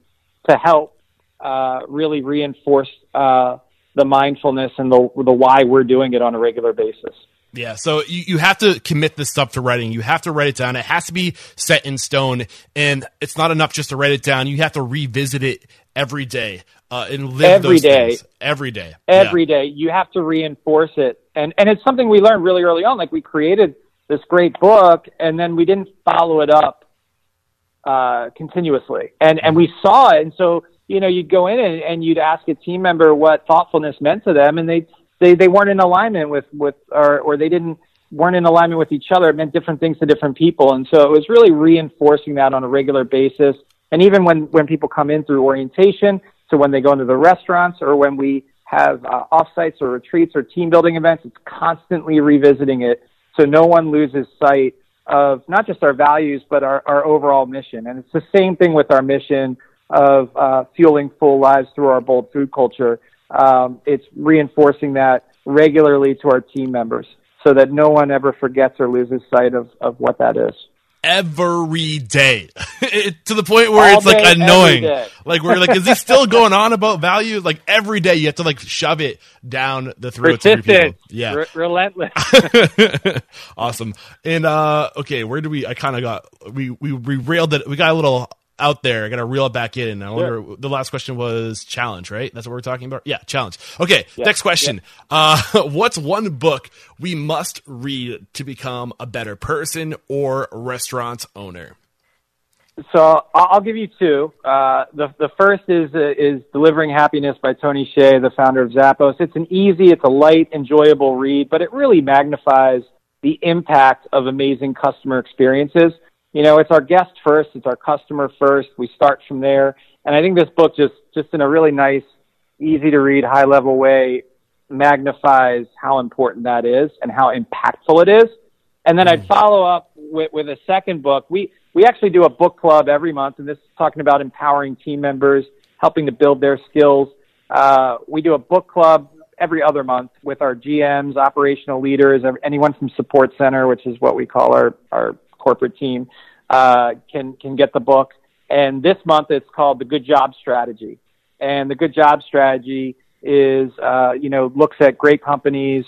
to help uh, really reinforce uh, the mindfulness and the, the why we're doing it on a regular basis. Yeah, so you, you have to commit this stuff to writing. You have to write it down. It has to be set in stone, and it's not enough just to write it down. You have to revisit it every day uh, and live every day. Things. every day, every yeah. day. You have to reinforce it, and and it's something we learned really early on. Like we created this great book, and then we didn't follow it up uh, continuously, and and we saw it, and so you know you'd go in and, and you'd ask a team member what thoughtfulness meant to them, and they they they weren't in alignment with with or or they didn't weren't in alignment with each other. It meant different things to different people, and so it was really reinforcing that on a regular basis. And even when when people come in through orientation, so when they go into the restaurants or when we have uh, offsites or retreats or team building events, it's constantly revisiting it so no one loses sight of not just our values, but our, our overall mission. And it's the same thing with our mission of uh, fueling full lives through our bold food culture. Um, it's reinforcing that regularly to our team members so that no one ever forgets or loses sight of, of what that is every day [LAUGHS] to the point where All it's like annoying. Like we're like, is he still [LAUGHS] going on about value? Like every day you have to like shove it down the throat of people. Yeah. R- relentless. [LAUGHS] awesome. And uh okay, where do we I kind of got we we we railed it. We got a little out there. I got to reel it back in. I wonder. The last question was challenge, right? That's what we're talking about. Yeah, challenge. Okay, yeah. next question. Yeah. Uh, [LAUGHS] what's one book we must read to become a better person or restaurant owner? So I'll give you two. Uh, the the first is uh, is Delivering Happiness by Tony Hsieh, the founder of Zappos. It's an easy, it's a light, enjoyable read, but it really magnifies the impact of amazing customer experiences you know, it's our guest first, it's our customer first. We start from there. And I think this book just, just in a really nice, easy to read, high level way magnifies how important that is and how impactful it is. And then I'd mm. follow up with, with a second book. We, we actually do a book club every month, and this is talking about empowering team members, helping to build their skills. Uh, we do a book club every other month with our GMs, operational leaders, anyone from support center, which is what we call our, our corporate team uh, can can get the book. And this month it's called the Good Job Strategy. And the Good Job Strategy is uh, you know looks at great companies,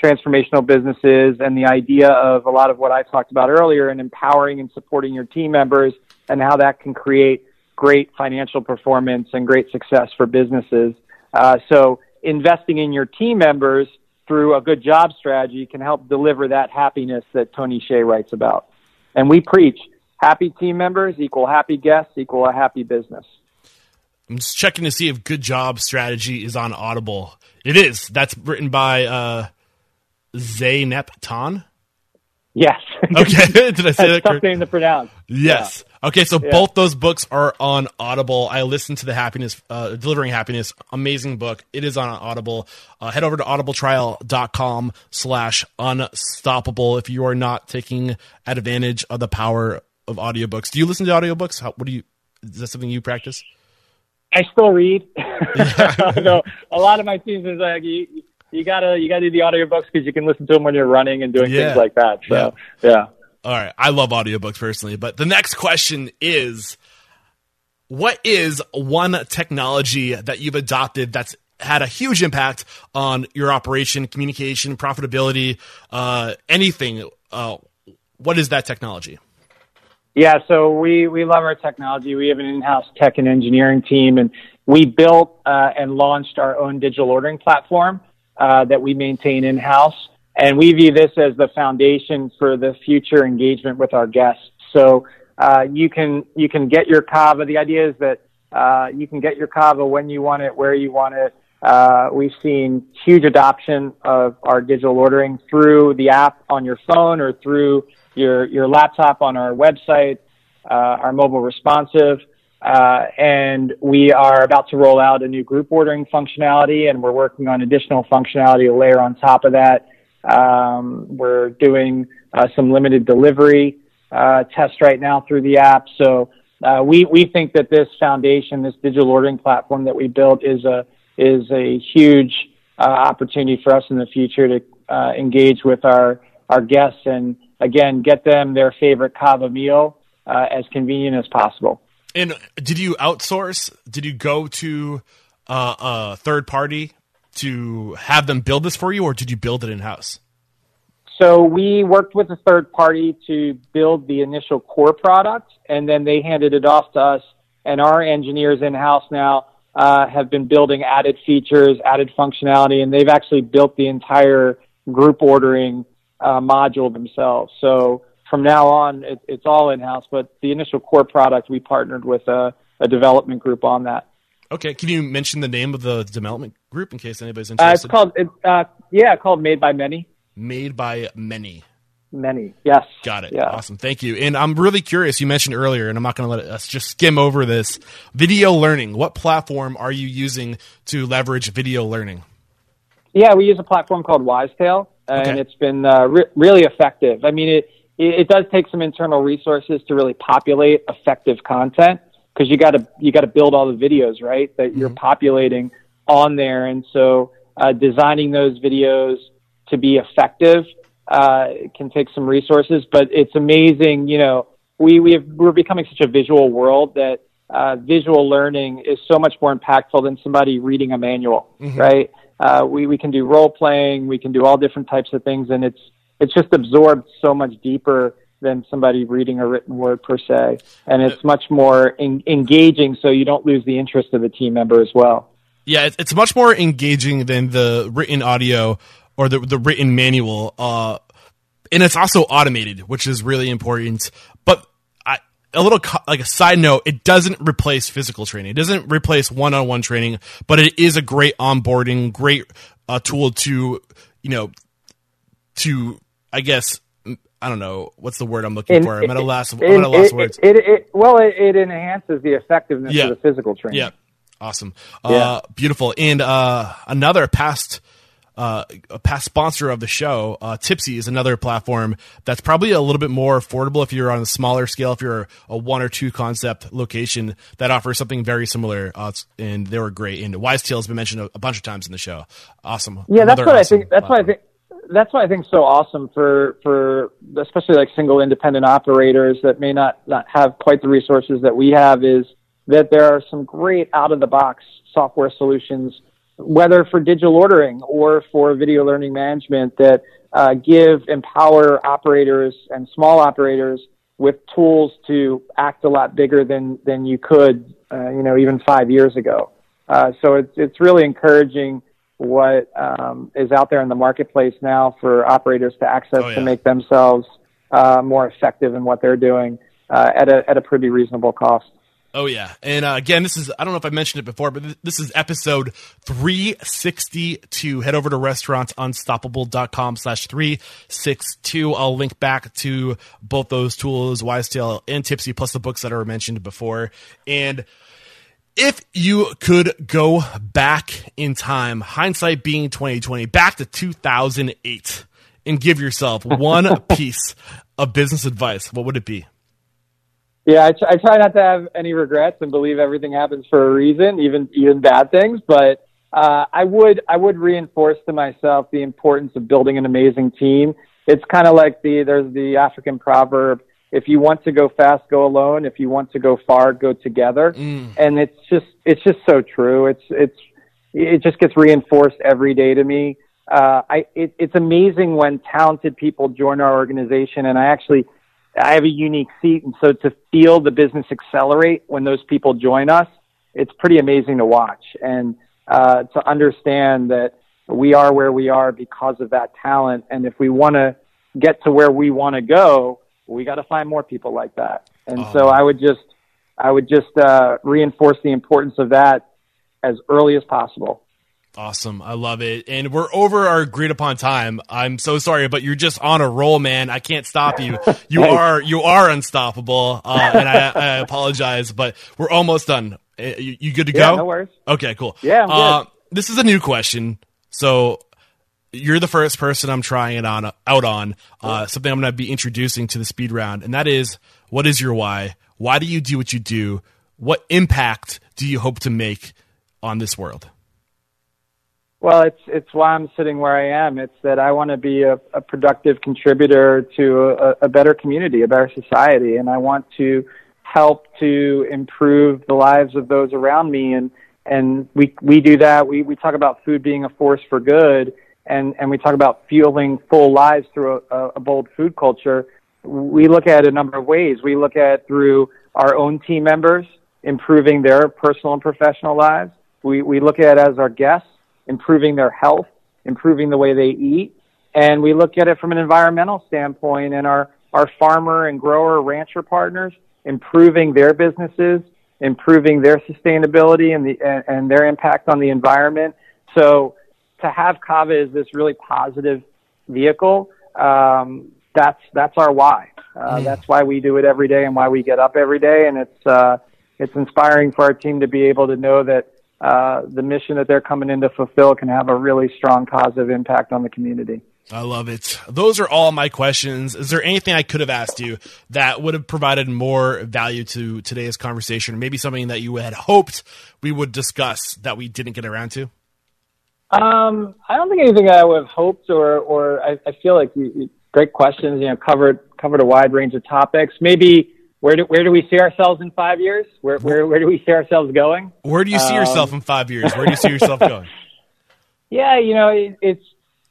transformational businesses, and the idea of a lot of what I talked about earlier and empowering and supporting your team members and how that can create great financial performance and great success for businesses. Uh, so investing in your team members through a good job strategy can help deliver that happiness that Tony Hsieh writes about. And we preach happy team members equal happy guests equal a happy business. I'm just checking to see if Good Job Strategy is on Audible. It is. That's written by uh, Zeynep Ton. Yes. [LAUGHS] Okay. [LAUGHS] Did I say that tough name to pronounce. Yes. Okay, so both those books are on Audible. I listened to the Happiness, uh, Delivering Happiness, amazing book. It is on Audible. Uh, head over to audibletrial.com slash unstoppable if you are not taking advantage of the power of audiobooks. Do you listen to audiobooks? How, what do you, is that something you practice? I still read. [LAUGHS] [LAUGHS] no, a lot of my is like you, you gotta you gotta do the audiobooks because you can listen to them when you're running and doing Yeah. things like that. So yeah. All right. I love audiobooks personally, but the next question is what is one technology that you've adopted that's had a huge impact on your operation, communication, profitability, uh, anything? Uh, what is that technology? Yeah, so we, we love our technology. We have an in-house tech and engineering team, and we built uh, and launched our own digital ordering platform uh, that we maintain in-house. And we view this as the foundation for the future engagement with our guests. So uh, you can you can get your Cava. The idea is that uh, you can get your Cava when you want it, where you want it. Uh, we've seen huge adoption of our digital ordering through the app on your phone or through your your laptop on our website, uh, our mobile responsive, uh, and we are about to roll out a new group ordering functionality, and we're working on additional functionality to layer on top of that. Um, we're doing uh, some limited delivery uh, tests right now through the app, so. Uh, we, we think that this foundation, this digital ordering platform that we built is a, is a huge uh, opportunity for us in the future to uh, engage with our, our guests and again get them their favorite Cava meal uh, as convenient as possible. And did you outsource? Did you go to a third party to have them build this for you, or did you build it in house? So we worked with a third party to build the initial core product, and then they handed it off to us. And our engineers in house now uh, have been building added features, added functionality, and they've actually built the entire group ordering uh, module themselves. So from now on, it, it's all in house. But the initial core product, we partnered with a, a development group on that. Okay, can you mention the name of the development group in case anybody's Uh, interested? it's called, it, uh, yeah, called Made by Many. Made by Many. Many, yes. Got it. Yeah. Awesome. Thank you. And I'm really curious. You mentioned earlier, and I'm not going to let us just skim over this. Video learning. What platform are you using to leverage video learning? Yeah, we use a platform called Wisetail, and Okay. it's been uh, re- really effective. I mean, it, it it does take some internal resources to really populate effective content because you got to you got to build all the videos right that you're populating on there, and so uh, designing those videos to be effective uh, can take some resources. But it's amazing, you know, we we have, we're becoming such a visual world that uh, visual learning is so much more impactful than somebody reading a manual, right? Uh, we we can do role playing, we can do all different types of things, and it's it's just absorbed so much deeper than somebody reading a written word per se, and it's much more en- engaging, so you don't lose the interest of the team member as well. Yeah, it's, much more engaging than the written audio or the the written manual. Uh, and it's also automated, which is really important. But I, a little like a side note, it doesn't replace physical training. It doesn't replace one-on-one training, but it is a great onboarding, great uh, tool to you know to I guess I don't know what's the word I'm looking for. I'm at a loss. I'm at a words. It, it, well, it, it enhances the effectiveness Yeah. of the physical training. Yeah. Awesome. Yeah. Uh, beautiful. And uh, another past uh, a past sponsor of the show, uh, Typsy, is another platform that's probably a little bit more affordable if you're on a smaller scale, if you're a one or two concept location that offers something very similar. Uh, and they were great. And Wise Wisetail has been mentioned a, a bunch of times in the show. Awesome. Yeah, that's what awesome I think. That's what I think. That's why I think so awesome for for especially like single independent operators that may not not have quite the resources that we have is that there are some great out of the box software solutions, whether for digital ordering or for video learning management that uh, give empower operators and small operators with tools to act a lot bigger than than you could, uh, you know, even five years ago. Uh, so it's it's really encouraging what um, is out there in the marketplace now for operators to access Oh, yeah. to make themselves uh, more effective in what they're doing uh, at a at a pretty reasonable cost. Oh yeah, and uh, again, this is I don't know if I mentioned it before, but this is episode 362. Head over to restaurantunstoppable.com slash 362. I'll link back to both those tools, Wisetail and Typsy, plus the books that are mentioned before. And if you could go back in time, hindsight being 2020, back to 2008, and give yourself one [LAUGHS] piece of business advice, what would it be? Yeah, I, I try not to have any regrets and believe everything happens for a reason, even even bad things. But uh, I would I would reinforce to myself the importance of building an amazing team. It's kind of like the there's the African proverb: if you want to go fast, go alone. If you want to go far, go together. Mm. And it's just it's just so true. It's it's it just gets reinforced every day to me. Uh, I it, it's amazing when talented people join our organization, and I actually I have a unique seat, and so to feel the business accelerate when those people join us, it's pretty amazing to watch and uh, to understand that we are where we are because of that talent. And if we want to get to where we want to go, we got to find more people like that. And oh. so I would just, I would just uh, reinforce the importance of that as early as possible. Awesome. I love it. And we're over our agreed upon time. I'm so sorry, but you're just on a roll, man. I can't stop you. [LAUGHS] You are, you are unstoppable. Uh, [LAUGHS] and I, I, apologize, but we're almost done. Uh, you, you good to yeah, go? No worries. Okay, cool. Yeah. Uh, this is a new question. So you're the first person I'm trying it on out on, uh, something I'm going to be introducing to the speed round. And that is, what is your why? Why do you do what you do? What impact do you hope to make on this world? Well, it's it's why I'm sitting where I am. It's that I want to be a, a productive contributor to a, a better community, a better society, and I want to help to improve the lives of those around me. And and we we do that. We we talk about food being a force for good, and and we talk about fueling full lives through a, a bold food culture. We look at a number of ways. We look at through our own team members improving their personal and professional lives. We we look at as our guests improving their health, improving the way they eat. And we look at it from an environmental standpoint and our, our farmer and grower rancher partners improving their businesses, improving their sustainability and, the, and, and their impact on the environment. So to have Cava is this really positive vehicle, um, that's, that's our why. Uh, mm. That's why we do it every day and why we get up every day. And it's, uh, it's inspiring for our team to be able to know that uh, the mission that they're coming in to fulfill can have a really strong positive impact on the community. I love it. Those are all my questions. Is there anything I could have asked you that would have provided more value to today's conversation, maybe something that you had hoped we would discuss that we didn't get around to? Um, I don't think anything I would have hoped, or or I, I feel like you, great questions. You know, covered covered a wide range of topics. Maybe where do where do we see ourselves in five years? Where where where do we see ourselves going? Where do you see um, yourself in five years? Where do you see yourself going? [LAUGHS] Yeah, you know, it, it's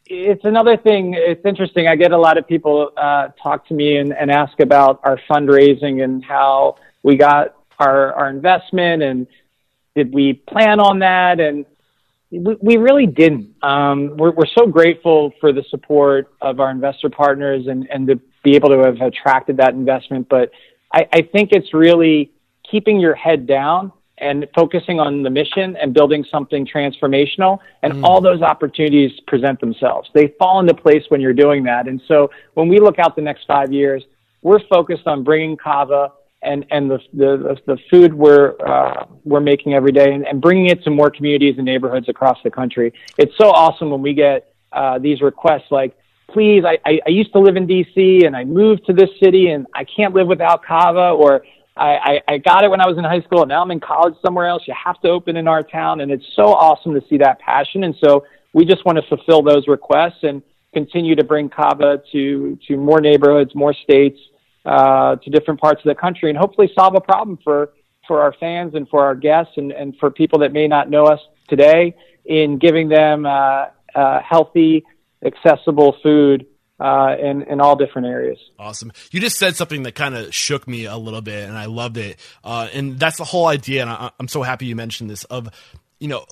it's another thing. It's interesting. I get a lot of people uh, talk to me and, and ask about our fundraising and how we got our our investment and did we plan on that and we, we really didn't. Um, we're, we're so grateful for the support of our investor partners and, and to be able to have attracted that investment. But I, I think it's really keeping your head down and focusing on the mission and building something transformational. And mm. all those opportunities present themselves. They fall into place when you're doing that. And so when we look out the next five years, we're focused on bringing Cava and, and the, the, the food we're, uh, we're making every day and, and bringing it to more communities and neighborhoods across the country. It's so awesome when we get uh, these requests like, please, I, I, I used to live in DC and I moved to this city and I can't live without Cava or I, I, I got it when I was in high school and now I'm in college somewhere else. You have to open in our town. And it's so awesome to see that passion. And so we just want to fulfill those requests and continue to bring Cava to, to more neighborhoods, more states, uh, to different parts of the country and hopefully solve a problem for, for our fans and for our guests and, and for people that may not know us today in giving them, uh, uh, healthy, accessible food uh, in in all different areas. Awesome. You just said something that kind of shook me a little bit, and I loved it. Uh, and that's the whole idea. And I, I'm so happy you mentioned this. Of you know,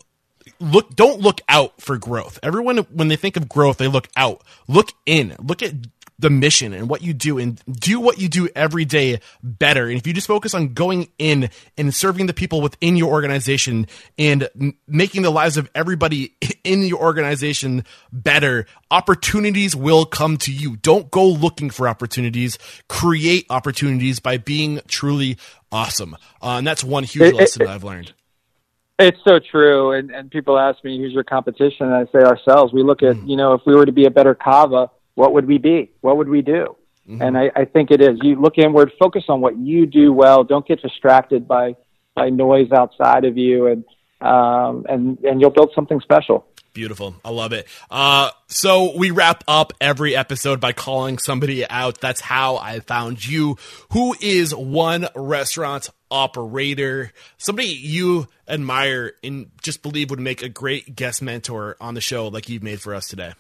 look don't look out for growth everyone when they think of growth they look out look in look at the mission and what you do and do what you do every day better. And if you just focus on going in and serving the people within your organization and m- making the lives of everybody [LAUGHS] in your organization better, opportunities will come to you. Don't go looking for opportunities. Create opportunities by being truly awesome. Uh, and that's one huge lesson that I've learned. It's so true. And, and people ask me, who's your competition? And I say ourselves. We look at, Mm. you know, if we were to be a better Cava, what would we be? What would we do? Mm-hmm. And I, I think it is. You look inward, focus on what you do well. Don't get distracted by, by noise outside of you, and, um, and, and you'll build something special. Beautiful. I love it. Uh, so we wrap up every episode by calling somebody out. That's how I found you. Who is one restaurant operator, somebody you admire and just believe would make a great guest mentor on the show like you've made for us today?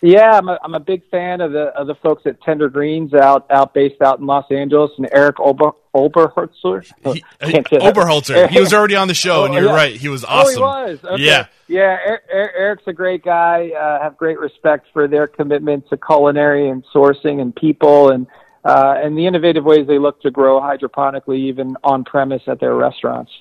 Yeah, I'm a, I'm a big fan of the of the folks at Tender Greens out out based out in Los Angeles and Eric Ober, Oberholtzer. He, that. Oberholtzer. He was already on the show, and Oh, you're yeah. right. He was awesome. Oh, he was. Okay. Yeah. yeah. Er, er, Eric's a great guy. Uh, have great respect for their commitment to culinary and sourcing and people and uh, and the innovative ways they look to grow hydroponically, even on premise at their restaurants.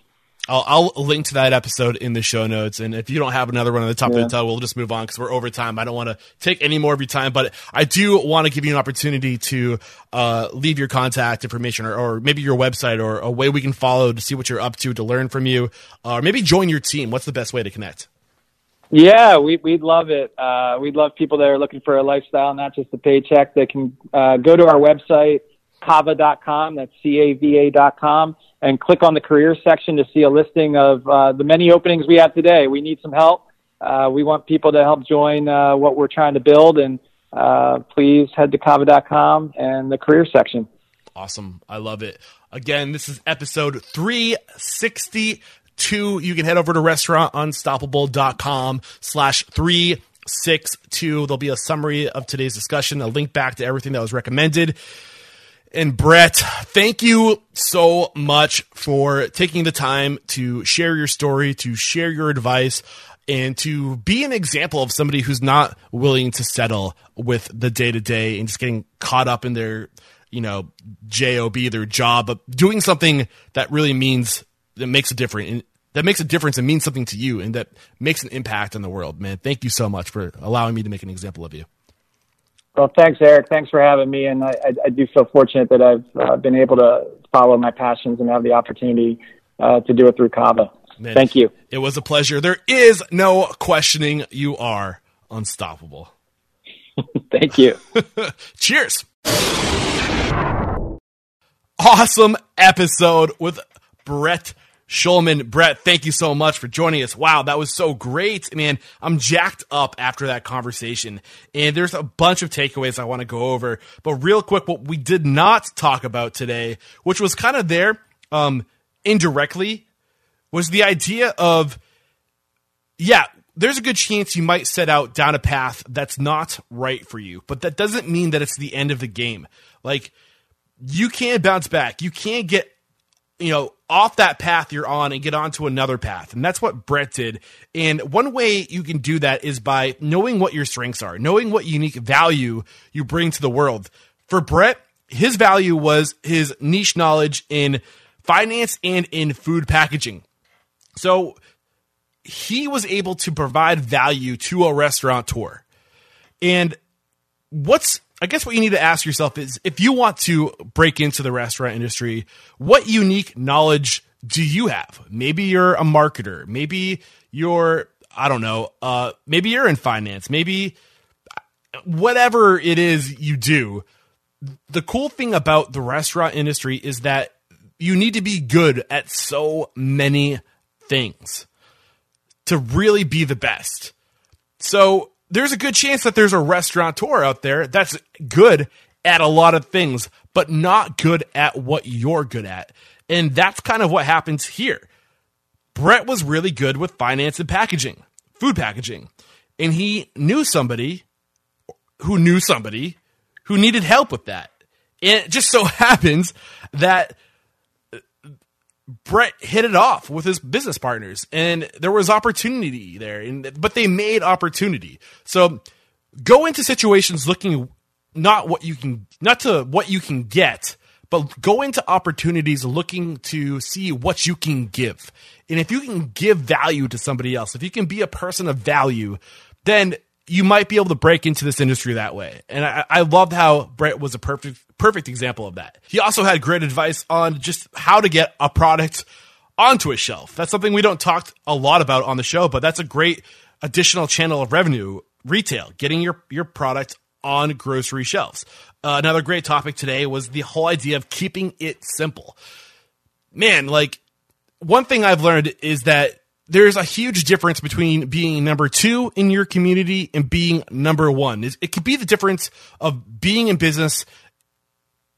I'll, I'll link to that episode in the show notes. And if you don't have another one on the top Yeah. of the tub, we'll just move on because we're over time. I don't want to take any more of your time, but I do want to give you an opportunity to uh, leave your contact information or, or maybe your website or a way we can follow to see what you're up to, to learn from you, or maybe join your team. What's the best way to connect? Yeah, we, we'd love it. Uh, we'd love people that are looking for a lifestyle, not just a paycheck. They can uh, go to our website, cava.com, that's C-A-V-A dot com, and click on the career section to see a listing of uh, the many openings we have today. We need some help. Uh, we want people to help join uh, what we're trying to build, and uh, please head to cava.com and the career section. Awesome. I love it. Again, this is episode 362. You can head over to restaurantunstoppable.com slash 362. There'll be a summary of today's discussion, a link back to everything that was recommended. And Brett, thank you so much for taking the time to share your story, to share your advice, and to be an example of somebody who's not willing to settle with the day to day and just getting caught up in their, you know, job, their job, but doing something that really means that makes a difference. That makes a difference and means something to you, and that makes an impact on the world, man. Thank you so much for allowing me to make an example of you. Well, thanks, Eric. Thanks for having me. And I, I, I do feel fortunate that I've uh, been able to follow my passions and have the opportunity uh, to do it through Cava. Man, Thank you. It was a pleasure. There is no questioning you are unstoppable. [LAUGHS] Thank you. [LAUGHS] Cheers. Awesome episode with Brett Schulman. Brett, thank you so much for joining us. Wow, that was so great. Man, I'm jacked up after that conversation. And there's a bunch of takeaways I want to go over. But real quick, what we did not talk about today, which was kind of there um, indirectly, was the idea of yeah, there's a good chance you might set out down a path that's not right for you, but that doesn't mean that it's the end of the game. Like, you can bounce back. You can get, you know, off that path you're on and get onto another path. And that's what Brett did. And one way you can do that is by knowing what your strengths are, knowing what unique value you bring to the world. For Brett, his value was his niche knowledge in finance and in food packaging. So he was able to provide value to a restaurateur. And what's I guess what you need to ask yourself is if you want to break into the restaurant industry, what unique knowledge do you have? Maybe you're a marketer, maybe you're I don't know, uh maybe you're in finance, maybe whatever it is you do. The cool thing about the restaurant industry is that you need to be good at so many things to really be the best. So there's a good chance that there's a restaurateur out there that's good at a lot of things, but not good at what you're good at. And that's kind of what happens here. Brett was really good with finance and packaging, food packaging. And he knew somebody who knew somebody who needed help with that. And it just so [LAUGHS] happens that Brett hit it off with his business partners, and there was opportunity there. And but they made opportunity. So go into situations looking not what you can not to what you can get but go into opportunities looking to see what you can give and if you can give value to somebody else if you can be a person of value then you might be able to break into this industry that way and i, I loved how brett was a perfect perfect example of that he also had great advice on just how to get a product onto a shelf that's something we don't talk a lot about on the show but that's a great additional channel of revenue retail getting your your product on grocery shelves. Uh, another great topic today was the whole idea of keeping it simple. Man, like one thing I've learned is that there's a huge difference between being number two in your community and being number one. It could be the difference of being in business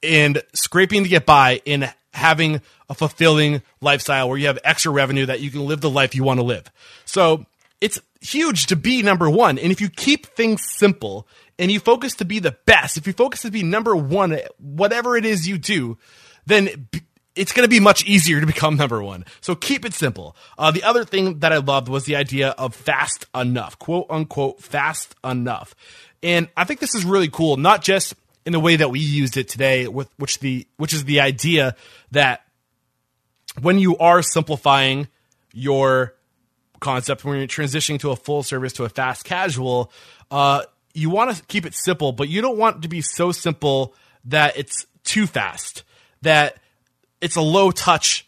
and scraping to get by and having a fulfilling lifestyle where you have extra revenue that you can live the life you want to live. So it's huge to be number one. And if you keep things simple and you focus to be the best, if you focus to be number one whatever it is you do, then it's going to be much easier to become number one. So keep it simple. Uh, the other thing that I loved was the idea of fast enough, quote unquote, fast enough. And I think this is really cool, not just in the way that we used it today, with which the which is the idea that when you are simplifying your concept, when you're transitioning to a full service to a fast casual, uh, you want to keep it simple, but you don't want it to be so simple that it's too fast, that it's a low touch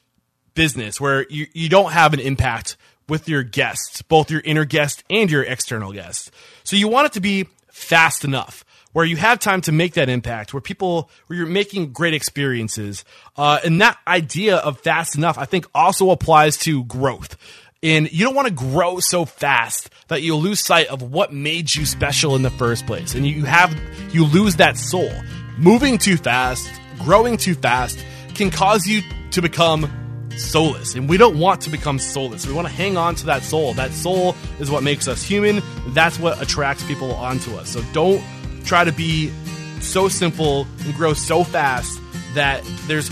business where you, you don't have an impact with your guests, both your inner guest and your external guest. So you want it to be fast enough where you have time to make that impact, where people, where you're making great experiences. Uh, and that idea of fast enough, I think also applies to growth. And you don't want to grow so fast that you lose sight of what made you special in the first place. And you have, you lose that soul. Moving too fast, growing too fast can cause you to become soulless. And we don't want to become soulless. We want to hang on to that soul. That soul is what makes us human. That's what attracts people onto us. So don't try to be so simple and grow so fast that there's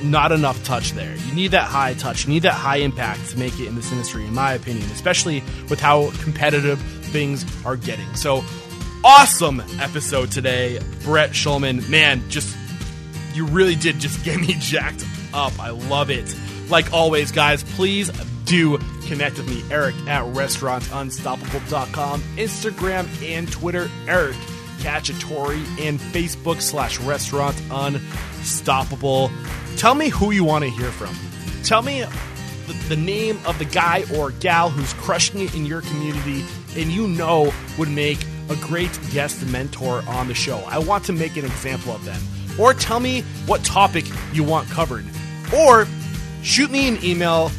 not enough touch there. You need that high touch. You need that high impact to make it in this industry, in my opinion, especially with how competitive things are getting. So, awesome episode today, Brett Schulman. Man, just you really did just [LAUGHS] get me jacked up. I love it. Like always, guys, please do connect with me, Eric at restaurantunstoppable.com, Instagram and Twitter, Eric Cacciatore, and Facebook slash restaurant unstoppable. Tell me who you want to hear from. Tell me the, the, name of the guy or gal who's crushing it in your community and you know would make a great guest mentor on the show. I want to make an example of them. Or tell me what topic you want covered. Or shoot me an email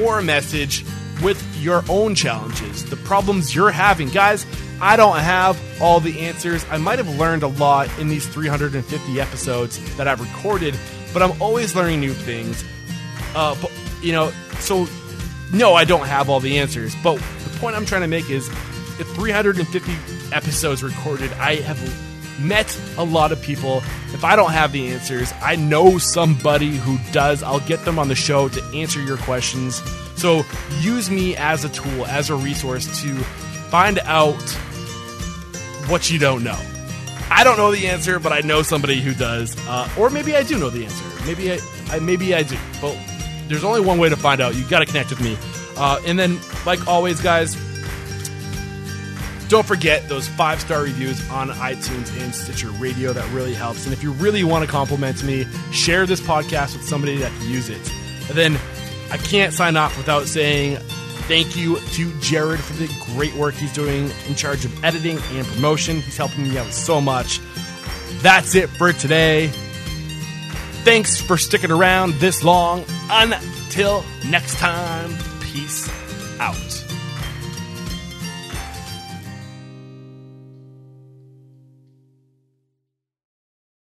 or a message with your own challenges, the problems you're having. Guys, I don't have all the answers. I might have learned a lot in these 350 episodes that I've recorded but I'm always learning new things. Uh, but, you know, so no, I don't have all the answers. But the point I'm trying to make is, at 350 episodes recorded, I have met a lot of people. If I don't have the answers, I know somebody who does. I'll get them on the show to answer your questions. So use me as a tool, as a resource to find out what you don't know. I don't know the answer, but I know somebody who does, uh, or maybe I do know the answer. Maybe I, I maybe I do. But there's only one way to find out. You got to connect with me. Uh, and then, like always, guys, don't forget those five star reviews on iTunes and Stitcher Radio. That really helps. And if you really want to compliment me, share this podcast with somebody that can use it. And then I can't sign off without saying Thank you to Jared for the great work he's doing in charge of editing and promotion. He's helping me out so much. That's it for today. Thanks for sticking around this long. Until next time, peace out.